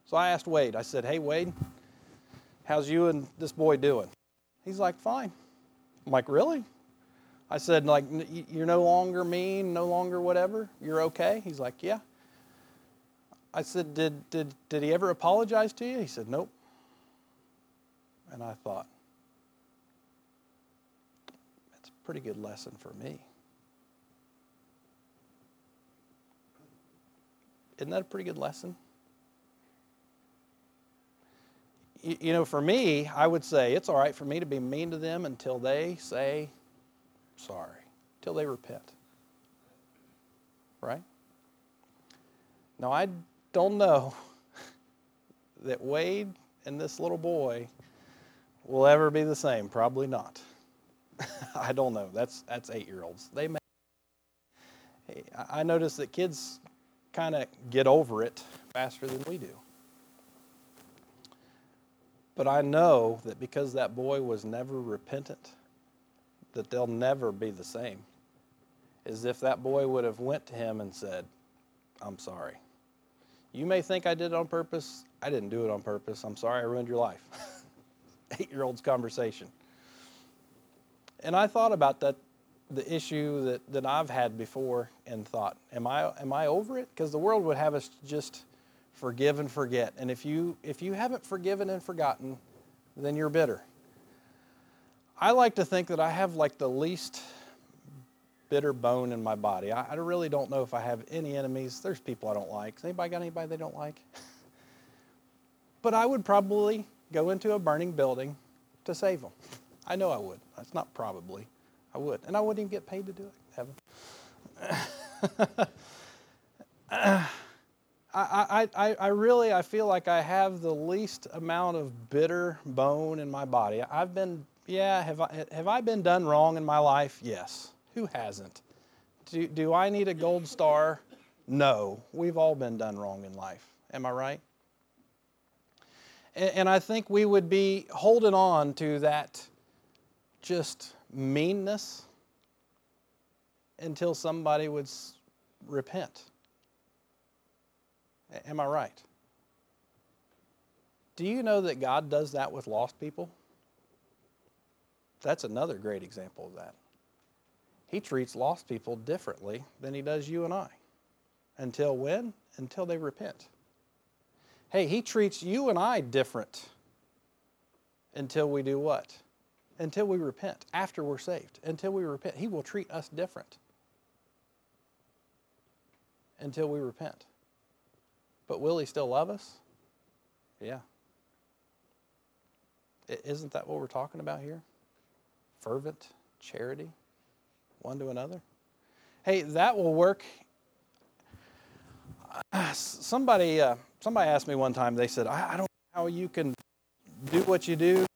A: So I asked Wade, I said, Hey, Wade, how's you and this boy doing? He's like, Fine. I'm like, Really? I said, like, you're no longer mean, no longer whatever. You're okay. He's like, yeah. I said, did did did he ever apologize to you? He said, nope. And I thought, that's a pretty good lesson for me. Isn't that a pretty good lesson? you know, for me, I would say it's all right for me to be mean to them until they say sorry, until they repent. Right? Now, I don't know that Wade and this little boy will ever be the same. Probably not. I don't know. That's that's eight year olds. They may. I notice that kids kind of get over it faster than we do. But I know that because that boy was never repentant, that they'll never be the same. As if that boy would have went to him and said, "I'm sorry. You may think I did it on purpose. I didn't do it on purpose. I'm sorry I ruined your life." Eight-year-old's conversation. And I thought about that the issue that, that I've had before and thought, am I am I over it? Because the world would have us just forgive and forget. And if you if you haven't forgiven and forgotten, then you're bitter. I like to think that I have like the least bitter bone in my body. I, I really don't know if I have any enemies. There's people I don't like. Has anybody got anybody they don't like? but I would probably go into a burning building to save them. I know I would. That's not probably. I would. And I wouldn't even get paid to do it. Heaven. I, I, I really I feel like I have the least amount of bitter bone in my body. I've been yeah have I have I been done wrong in my life? Yes. Who hasn't? Do, do I need a gold star? No. We've all been done wrong in life. Am I right? And, and I think we would be holding on to that just meanness until somebody would repent. Am I right? Do you know that God does that with lost people? That's another great example of that. He treats lost people differently than he does you and I. Until when? Until they repent. Hey, he treats you and I different until we do what? Until we repent, after we're saved. Until we repent. He will treat us different until we repent. But will he still love us? Yeah. Isn't that what we're talking about here? Fervent charity, one to another. Hey, that will work. Somebody, uh, somebody asked me one time. They said, I, I don't know how you can do what you do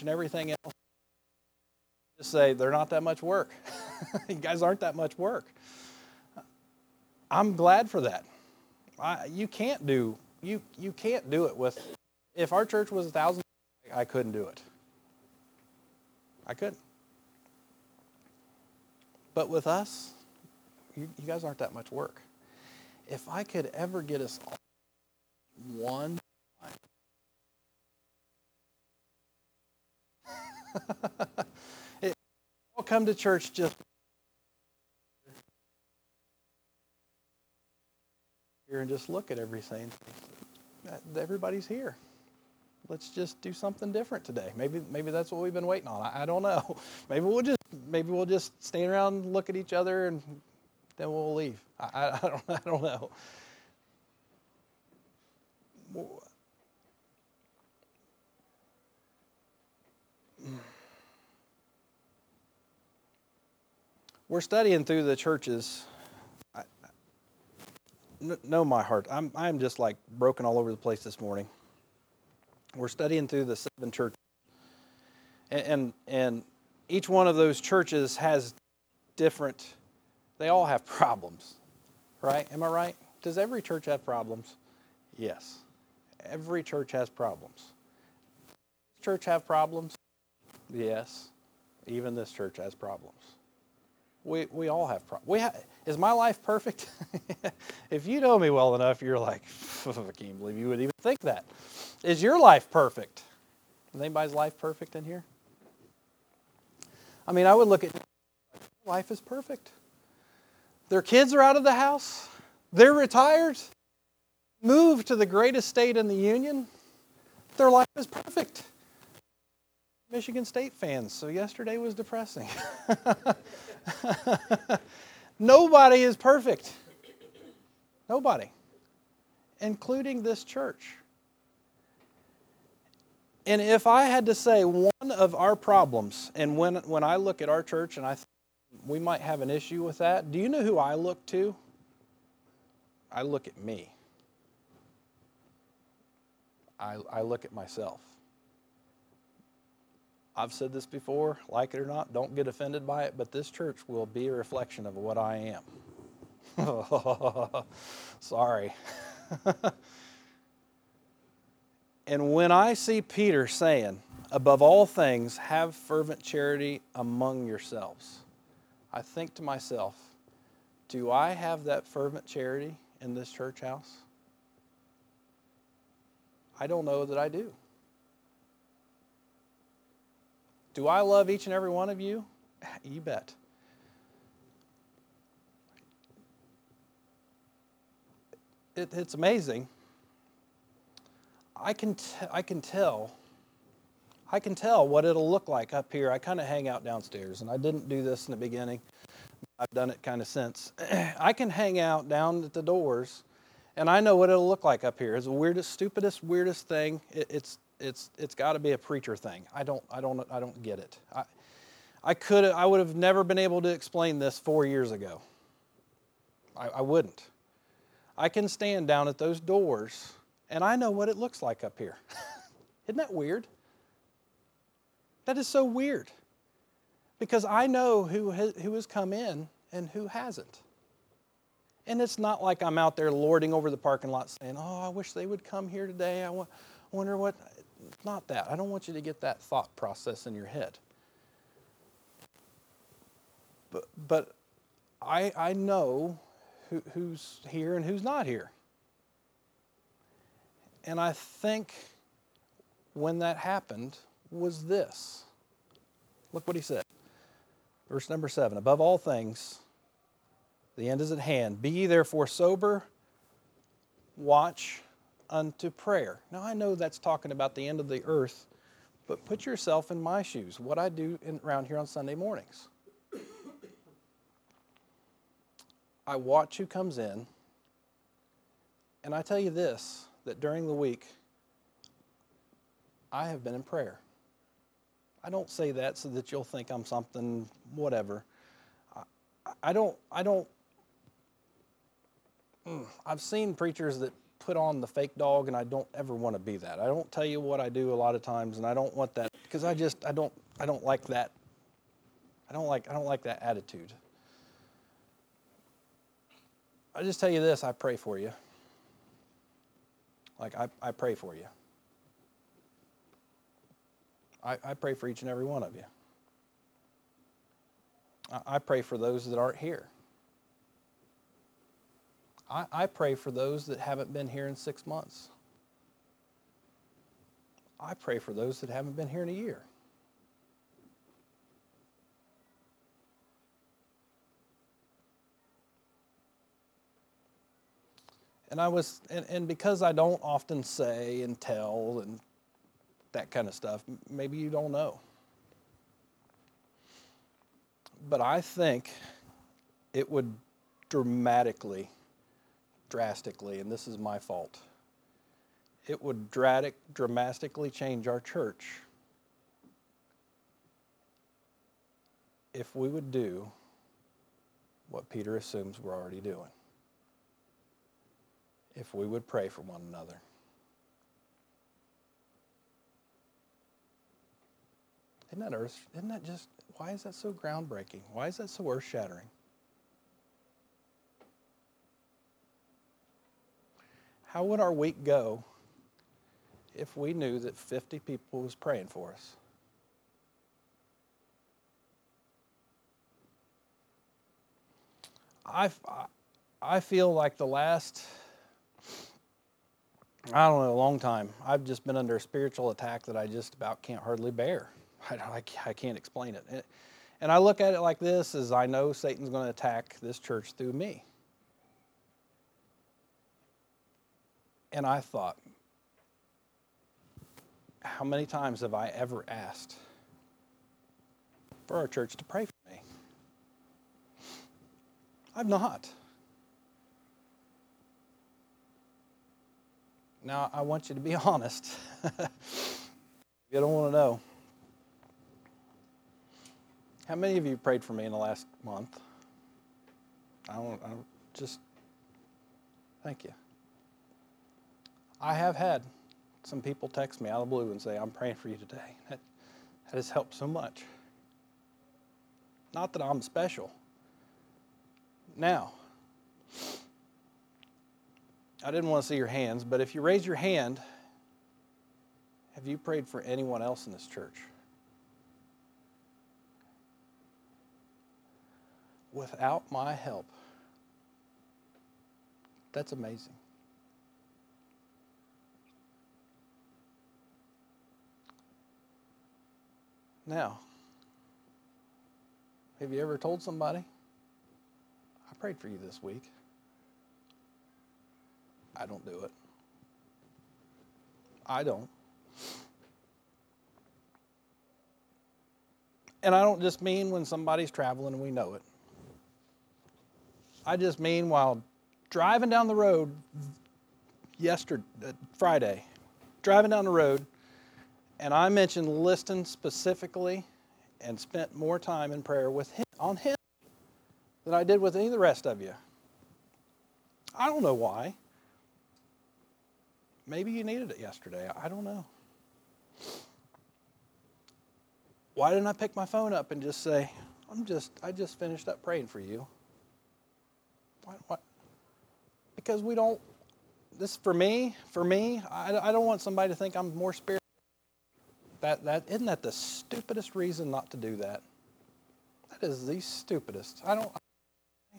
A: and everything else. Just say they're not that much work. you guys aren't that much work. I'm glad for that. I, you can't do you you can't do it with. If our church was a thousand, I couldn't do it. I couldn't. But with us, you, you guys aren't that much work. If I could ever get us all one it, all come to church just here and just look at everything. Everybody's here. Let's just do something different today. Maybe maybe that's what we've been waiting on. I, I don't know. Maybe we'll just maybe we'll just stand around, and look at each other, and then we'll leave. I, I, I don't I don't know. We're studying through the churches know my heart. I'm, I'm just like broken all over the place this morning. We're studying through the seven churches. And, and, and each one of those churches has different, they all have problems, right? Am I right? Does every church have problems? Yes. Every church has problems. Church have problems? Yes. Even this church has problems. We, we all have problems. We ha- is my life perfect? if you know me well enough, you're like, I can't believe you would even think that. Is your life perfect? Is anybody's life perfect in here? I mean, I would look at life is perfect. Their kids are out of the house. They're retired. Moved to the greatest state in the union. Their life is perfect. Michigan State fans, so yesterday was depressing. Nobody is perfect. Nobody, including this church. And if I had to say one of our problems, and when, when I look at our church and I think we might have an issue with that, do you know who I look to? I look at me. I, I look at myself. I've said this before, like it or not, don't get offended by it, but this church will be a reflection of what I am. Sorry. and when I see Peter saying, above all things, have fervent charity among yourselves, I think to myself, do I have that fervent charity in this church house? I don't know that I do. Do I love each and every one of you? You bet. It, it's amazing. I can, t- I can tell. I can tell what it'll look like up here. I kind of hang out downstairs, and I didn't do this in the beginning. I've done it kind of since. I can hang out down at the doors, and I know what it'll look like up here. It's the weirdest, stupidest, weirdest thing. It, it's it's it's got to be a preacher thing. I don't I don't I don't get it. I I could I would have never been able to explain this four years ago. I, I wouldn't. I can stand down at those doors and I know what it looks like up here. Isn't that weird? That is so weird because I know who has, who has come in and who hasn't. And it's not like I'm out there lording over the parking lot saying, Oh, I wish they would come here today. I wonder what. Not that. I don't want you to get that thought process in your head. But, but I, I know who, who's here and who's not here. And I think when that happened was this. Look what he said. Verse number seven Above all things, the end is at hand. Be ye therefore sober, watch unto prayer. Now I know that's talking about the end of the earth, but put yourself in my shoes, what I do in, around here on Sunday mornings. I watch who comes in, and I tell you this that during the week, I have been in prayer. I don't say that so that you'll think I'm something, whatever. I, I don't, I don't, mm, I've seen preachers that put on the fake dog, and I don't ever want to be that. I don't tell you what I do a lot of times, and I don't want that because I just, I don't, I don't like that. I don't like, I don't like that attitude. I just tell you this I pray for you. Like, I, I pray for you. I, I pray for each and every one of you. I, I pray for those that aren't here. I, I pray for those that haven't been here in six months. I pray for those that haven't been here in a year. And I was, and, and because I don't often say and tell and that kind of stuff, maybe you don't know. But I think it would dramatically, drastically, and this is my fault, it would dramatic, dramatically change our church if we would do what Peter assumes we're already doing if we would pray for one another. Isn't that earth? Isn't that just, why is that so groundbreaking? Why is that so earth shattering? How would our week go if we knew that 50 people was praying for us? I, I feel like the last I don't know, a long time. I've just been under a spiritual attack that I just about can't hardly bear. I, I, I can't explain it. And I look at it like this as I know Satan's going to attack this church through me. And I thought, how many times have I ever asked for our church to pray for me? I've not. Now, I want you to be honest. you don't want to know. How many of you prayed for me in the last month? I don't, I just thank you. I have had some people text me out of the blue and say, I'm praying for you today. That, that has helped so much. Not that I'm special. Now, I didn't want to see your hands, but if you raise your hand, have you prayed for anyone else in this church? Without my help. That's amazing. Now, have you ever told somebody, I prayed for you this week? I don't do it. I don't. And I don't just mean when somebody's traveling and we know it. I just mean while driving down the road yesterday, uh, Friday, driving down the road, and I mentioned Liston specifically and spent more time in prayer with him on him than I did with any of the rest of you. I don't know why. Maybe you needed it yesterday. I don't know. Why didn't I pick my phone up and just say, I'm just, I just finished up praying for you? Why, why? Because we don't, this for me, for me, I, I don't want somebody to think I'm more spiritual. That, that, isn't that the stupidest reason not to do that? That is the stupidest. I don't,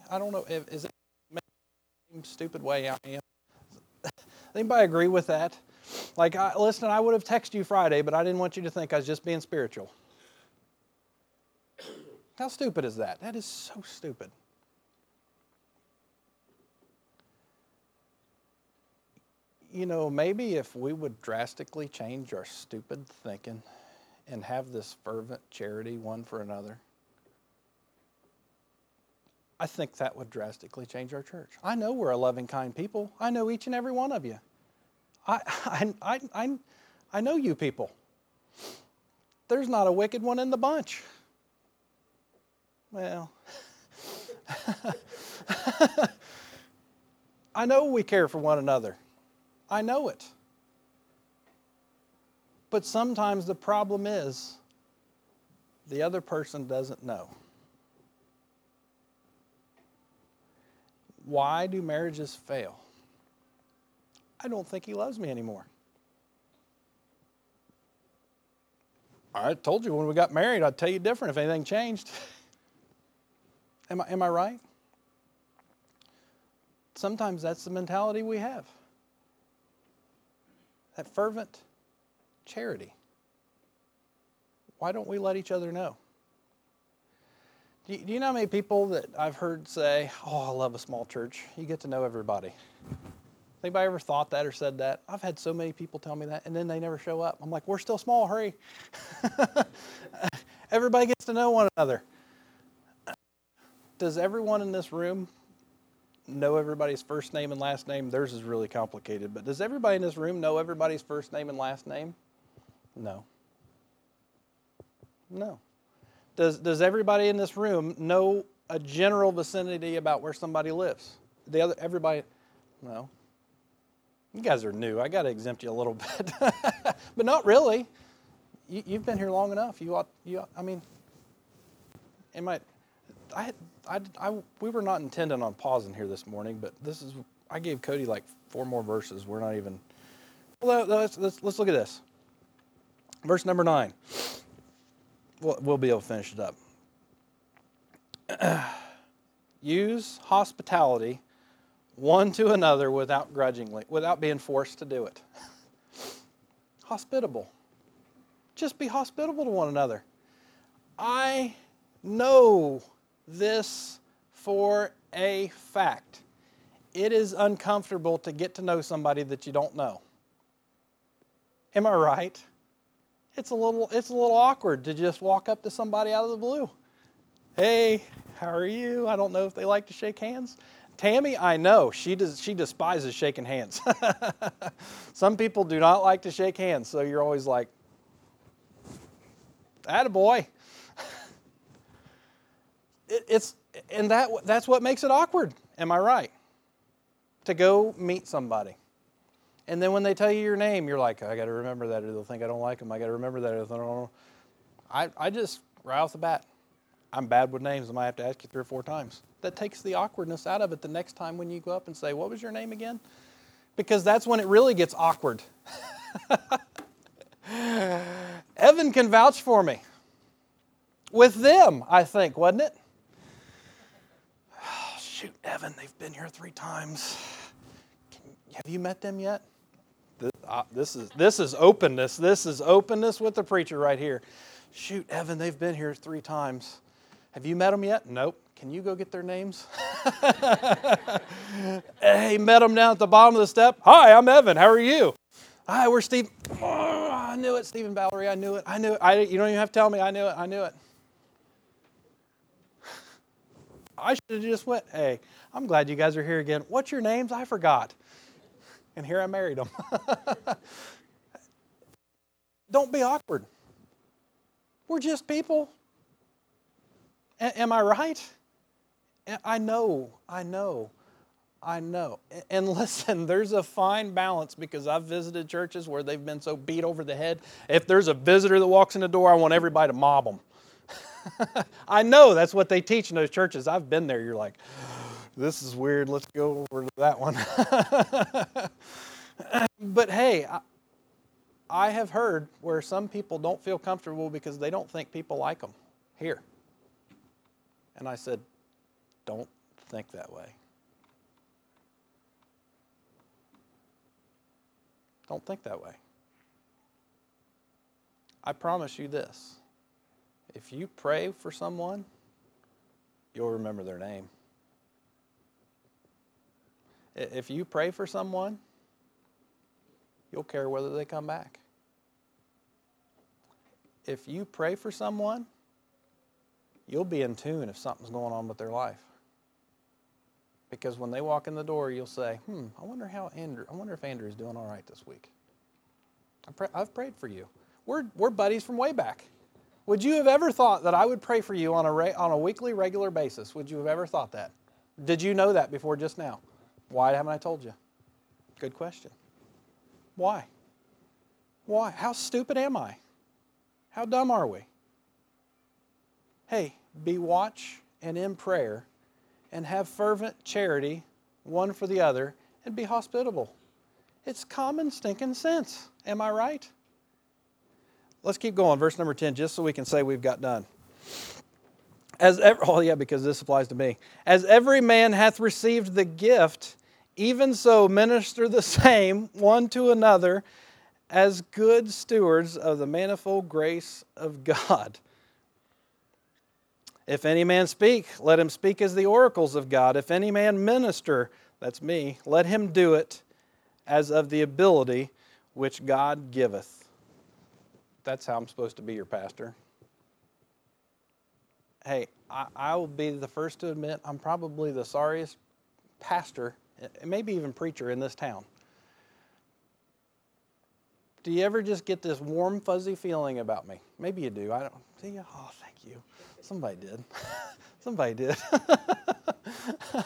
A: I don't know, if, is it the same stupid way I am? Anybody agree with that? Like, I, listen, I would have texted you Friday, but I didn't want you to think I was just being spiritual. How stupid is that? That is so stupid. You know, maybe if we would drastically change our stupid thinking and have this fervent charity one for another, I think that would drastically change our church. I know we're a loving, kind people. I know each and every one of you. I, I, I, I, I know you people. There's not a wicked one in the bunch. Well, I know we care for one another. I know it. But sometimes the problem is the other person doesn't know. Why do marriages fail? I don't think he loves me anymore. I told you when we got married, I'd tell you different if anything changed. am, I, am I right? Sometimes that's the mentality we have that fervent charity. Why don't we let each other know? Do you, know how many people that I've heard say, Oh, I love a small church? You get to know everybody. Anybody ever thought that or said that? I've had so many people tell me that, and then they never show up. I'm like, we're still small, hurry. Everybody gets to know one another. Does everyone in this room know everybody's first name and last name? Theirs is really complicated, but does everybody in this room know everybody's first name and last name? No. No. Does, does everybody in this room know a general vicinity about where somebody lives? The other, everybody, no. You guys are new. I got to exempt you a little bit, but not really. You, have been here long enough. You ought, you I mean, it might, I, I, I, we were not intending on pausing here this morning, but this is, I gave Cody like four more verses. We're not even, well, let's, let's, let's look at this. Verse number nine we'll, we'll be able to finish it up. Use hospitality one to another without grudgingly, without being forced to do it. Hospitable. Just be hospitable to one another. I know this for a fact. It is uncomfortable to get to know somebody that you don't know. Am I right? It's a little it's a little awkward to just walk up to somebody out of the blue. Hey, how are you? I don't know if they like to shake hands. Tammy, I know she does. She despises shaking hands. Some people do not like to shake hands, so you're always like, "Attaboy." it, it's and that that's what makes it awkward. Am I right? To go meet somebody. And then when they tell you your name, you're like, I got to remember that, or they'll think I don't like them. I got to remember that. Or they don't. I, I just, right off the bat, I'm bad with names. I might have to ask you three or four times. That takes the awkwardness out of it the next time when you go up and say, What was your name again? Because that's when it really gets awkward. Evan can vouch for me. With them, I think, wasn't it? Oh, shoot, Evan, they've been here three times. Have you met them yet? This, uh, this, is, this is openness. This is openness with the preacher right here. Shoot, Evan, they've been here three times. Have you met them yet? Nope. Can you go get their names? hey, met them down at the bottom of the step. Hi, I'm Evan. How are you? Hi, we're Steve. Oh, I knew it, Stephen Valerie. I knew it. I knew it. I, you don't even have to tell me. I knew it. I knew it. I should have just went, hey, I'm glad you guys are here again. What's your names? I forgot and here I married him. Don't be awkward. We're just people. A- am I right? I know, I know. I know. And listen, there's a fine balance because I've visited churches where they've been so beat over the head. If there's a visitor that walks in the door, I want everybody to mob them. I know that's what they teach in those churches. I've been there. You're like, this is weird. Let's go over to that one. but hey, I, I have heard where some people don't feel comfortable because they don't think people like them here. And I said, don't think that way. Don't think that way. I promise you this if you pray for someone, you'll remember their name. If you pray for someone, you'll care whether they come back. If you pray for someone, you'll be in tune if something's going on with their life. Because when they walk in the door, you'll say, hmm, I wonder how Andrew, I wonder if Andrew's doing all right this week. I've prayed for you. We're, we're buddies from way back. Would you have ever thought that I would pray for you on a, re, on a weekly, regular basis? Would you have ever thought that? Did you know that before just now? Why haven't I told you? Good question. Why? Why? How stupid am I? How dumb are we? Hey, be watch and in prayer and have fervent charity one for the other and be hospitable. It's common stinking sense. Am I right? Let's keep going. Verse number 10, just so we can say we've got done. As oh yeah, because this applies to me. As every man hath received the gift, even so minister the same one to another as good stewards of the manifold grace of God. If any man speak, let him speak as the oracles of God. If any man minister, that's me, let him do it as of the ability which God giveth. That's how I'm supposed to be your pastor. Hey, I, I will be the first to admit I'm probably the sorriest pastor, Uh, maybe even preacher in this town. Do you ever just get this warm, fuzzy feeling about me? Maybe you do. I don't. See you? Oh, thank you. Somebody did. Somebody did.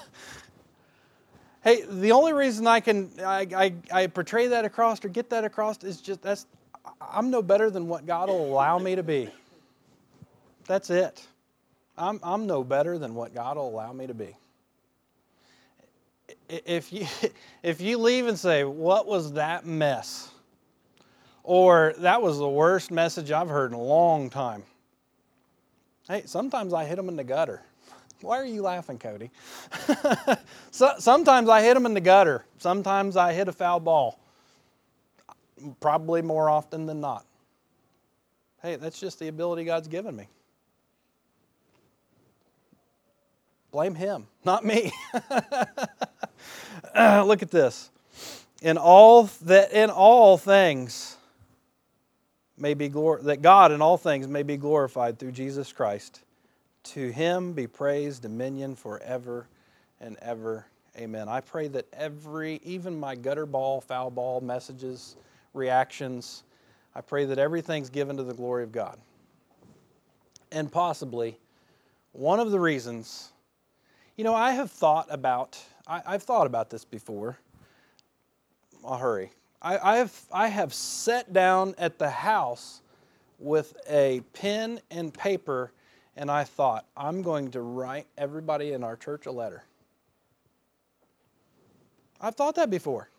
A: hey, the only reason I can I, I, I portray that across or get that across is just that's I'm no better than what God will allow me to be. That's it. I'm, I'm no better than what God will allow me to be. If you, if you leave and say, What was that mess? Or that was the worst message I've heard in a long time. Hey, sometimes I hit them in the gutter. Why are you laughing, Cody? so, sometimes I hit them in the gutter. Sometimes I hit a foul ball. Probably more often than not. Hey, that's just the ability God's given me. Blame Him, not me. look at this. In all that in all things may be glor- that God in all things may be glorified through Jesus Christ. To him be praise, dominion forever and ever. Amen. I pray that every, even my gutter ball, foul ball messages, reactions, I pray that everything's given to the glory of God. And possibly one of the reasons, you know, I have thought about, I, have thought about this before. I'll hurry. I, I, have, I have sat down at the house with a pen and paper and I thought, I'm going to write everybody in our church a letter. I've thought that before.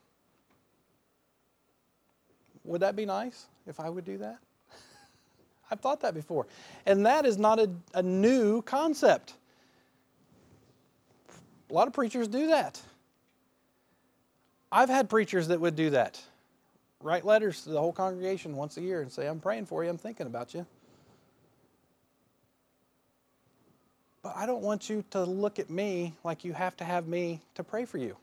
A: Would that be nice if I would do that? I've thought that before. And that is not a, a new concept. A lot of preachers do that. I've had preachers that would do that write letters to the whole congregation once a year and say, I'm praying for you, I'm thinking about you. But I don't want you to look at me like you have to have me to pray for you.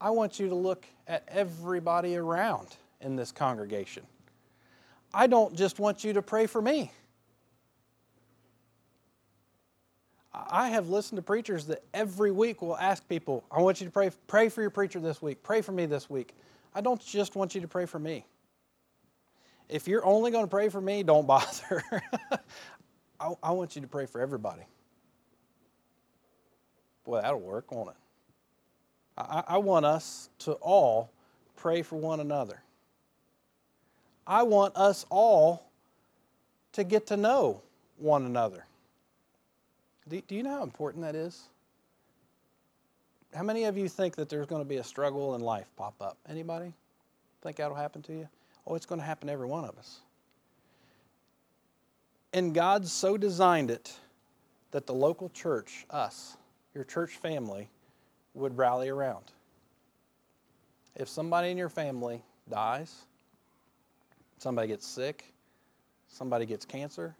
A: I want you to look at everybody around in this congregation. I don't just want you to pray for me. I have listened to preachers that every week will ask people, I want you to pray, pray for your preacher this week, pray for me this week. I don't just want you to pray for me. If you're only going to pray for me, don't bother. I, I want you to pray for everybody. Boy, that'll work, won't it? I, I want us to all pray for one another. I want us all to get to know one another. Do, do you know how important that is? How many of you think that there's going to be a struggle in life pop up? Anybody think that'll happen to you? Oh, it's going to happen to every one of us. And God so designed it that the local church, us, your church family, would rally around. If somebody in your family dies, somebody gets sick, somebody gets cancer,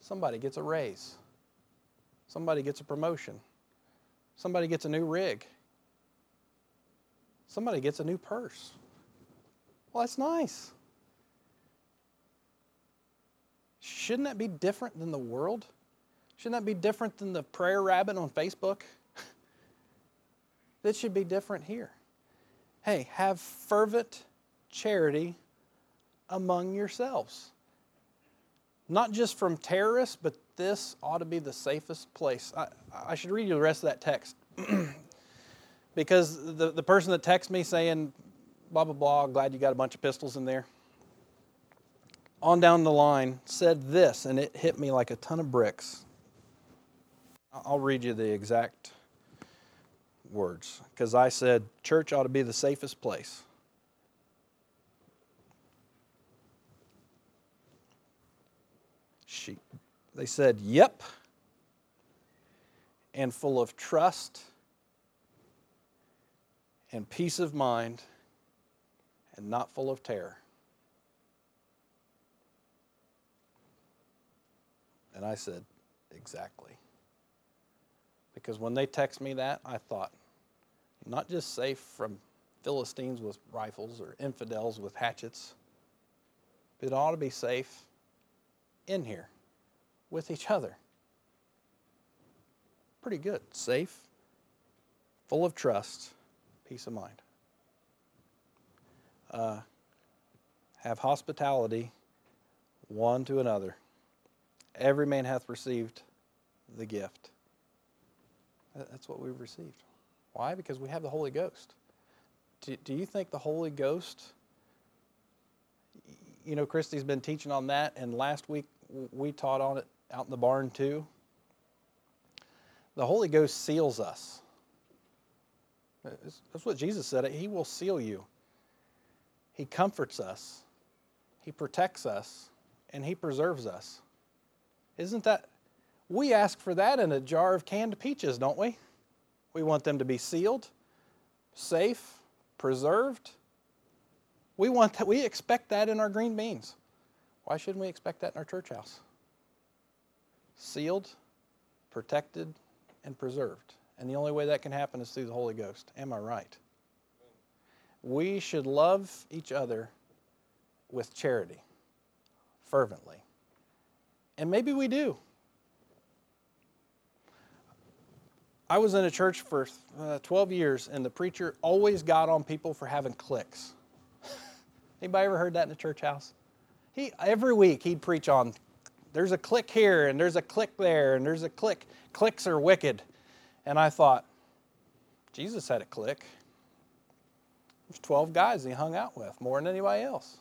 A: somebody gets a raise, somebody gets a promotion, somebody gets a new rig, somebody gets a new purse. Well, that's nice. Shouldn't that be different than the world? Shouldn't that be different than the prayer rabbit on Facebook? that should be different here. Hey, have fervent charity among yourselves. Not just from terrorists, but this ought to be the safest place. I, I should read you the rest of that text. because the, the person that texted me saying, blah, blah, blah, glad you got a bunch of pistols in there, on down the line said this, and it hit me like a ton of bricks. I'll read you the exact words because I said church ought to be the safest place. She, they said, Yep, and full of trust and peace of mind and not full of terror. And I said, Exactly. Because when they text me that, I thought, not just safe from Philistines with rifles or infidels with hatchets, but it ought to be safe in here with each other. Pretty good. Safe, full of trust, peace of mind. Uh, have hospitality one to another. Every man hath received the gift. That's what we've received. Why? Because we have the Holy Ghost. Do, do you think the Holy Ghost, you know, Christy's been teaching on that, and last week we taught on it out in the barn too. The Holy Ghost seals us. That's what Jesus said. He will seal you. He comforts us, He protects us, and He preserves us. Isn't that? We ask for that in a jar of canned peaches, don't we? We want them to be sealed, safe, preserved. We want that. We expect that in our green beans. Why shouldn't we expect that in our church house? Sealed, protected, and preserved. And the only way that can happen is through the Holy Ghost. Am I right? We should love each other with charity, fervently. And maybe we do. I was in a church for uh, 12 years, and the preacher always got on people for having cliques. Anybody ever heard that in a church house? He every week he'd preach on there's a click here and there's a click there and there's a click. Clicks are wicked. And I thought, Jesus had a click. There's 12 guys he hung out with, more than anybody else.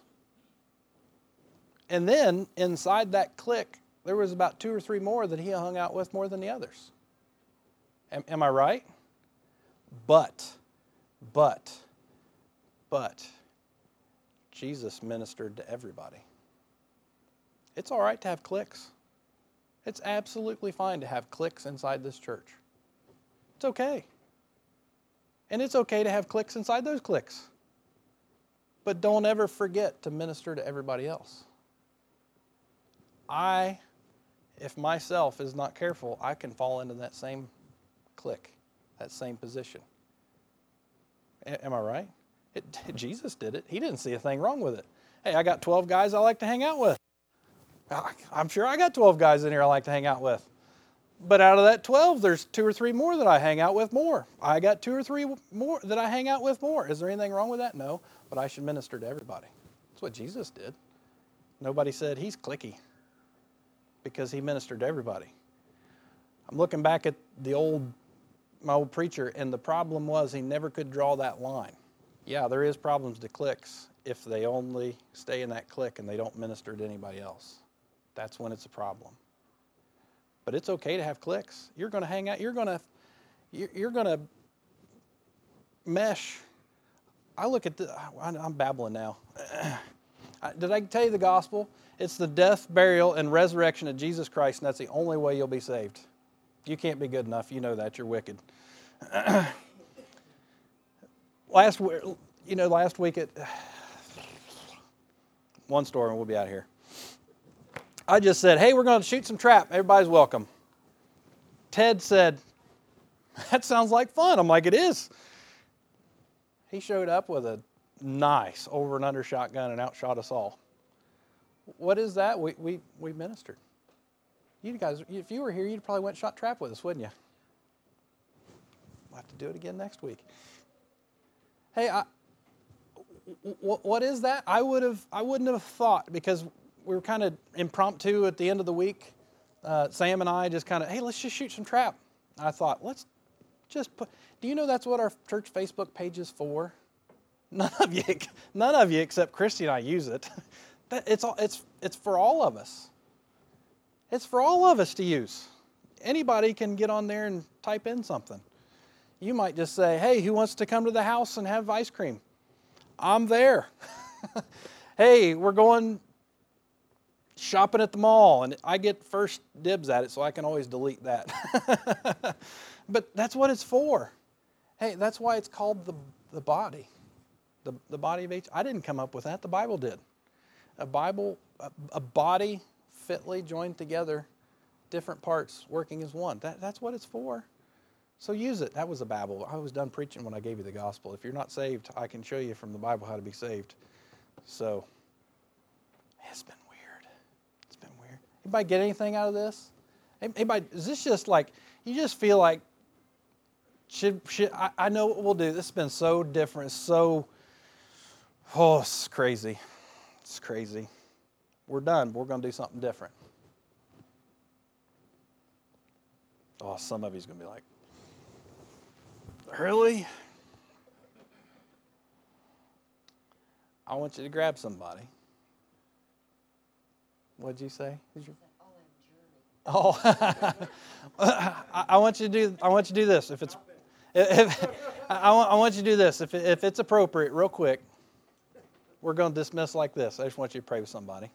A: And then inside that click, there was about two or three more that he hung out with more than the others. Am, am I right? But, but, but, Jesus ministered to everybody. It's all right to have cliques. It's absolutely fine to have cliques inside this church. It's okay. And it's okay to have cliques inside those cliques. But don't ever forget to minister to everybody else. I, if myself is not careful, I can fall into that same clique, that same position. A- am I right? It, Jesus did it. He didn't see a thing wrong with it. Hey, I got 12 guys I like to hang out with. I'm sure I got 12 guys in here I like to hang out with. But out of that 12, there's two or three more that I hang out with more. I got two or three more that I hang out with more. Is there anything wrong with that? No, but I should minister to everybody. That's what Jesus did. Nobody said he's clicky because he ministered to everybody. I'm looking back at the old my old preacher, and the problem was he never could draw that line. Yeah, there is problems to clicks if they only stay in that click and they don't minister to anybody else. That's when it's a problem. But it's okay to have clicks. You're going to hang out. You're going to you're going to mesh. I look at the. I'm babbling now. Did I tell you the gospel? It's the death, burial, and resurrection of Jesus Christ, and that's the only way you'll be saved. You can't be good enough. You know that. You're wicked. last, you know, last week at one store, and we'll be out here. I just said, "Hey, we're going to shoot some trap. Everybody's welcome." Ted said, "That sounds like fun." I'm like, "It is." He showed up with a nice over and under shotgun and outshot us all. What is that? We, we, we ministered. You guys, if you were here, you'd probably went shot trap with us, wouldn't you? We'll have to do it again next week. Hey, I, what is that? I would have, I wouldn't have thought because we were kind of impromptu at the end of the week. Uh, Sam and I just kind of, hey, let's just shoot some trap. I thought, let's just put. Do you know that's what our church Facebook page is for? None of you, none of you except Christy and I use it. It's, it's, it's for all of us. It's for all of us to use. Anybody can get on there and type in something. You might just say, hey, who wants to come to the house and have ice cream? I'm there. hey, we're going shopping at the mall, and I get first dibs at it, so I can always delete that. but that's what it's for. Hey, that's why it's called the, the body. The, the body of each. I didn't come up with that, the Bible did. A Bible, a, a body fitly joined together, different parts working as one. That, that's what it's for. So use it. That was a Bible. I was done preaching when I gave you the gospel. If you're not saved, I can show you from the Bible how to be saved. So it's been weird. It's been weird. Anybody get anything out of this? Anybody, is this just like you just feel like should should I, I know what we'll do. This has been so different, so oh, it's crazy. It's crazy. We're done. We're going to do something different. Oh, some of you's going to be like, Really? I want you to grab somebody. What'd you say? Oh, oh. I, want you to do. I want you to do this. If it's, if, I, want, I want you to do this. If, if it's appropriate, real quick, we're going to dismiss like this. I just want you to pray with somebody.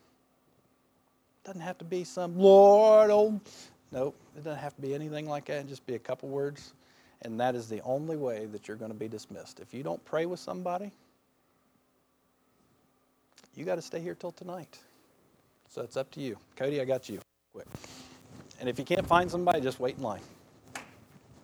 A: Doesn't have to be some Lord, oh, nope. It doesn't have to be anything like that. Just be a couple words, and that is the only way that you're going to be dismissed. If you don't pray with somebody, you got to stay here till tonight. So it's up to you. Cody, I got you. Quick. And if you can't find somebody, just wait in line.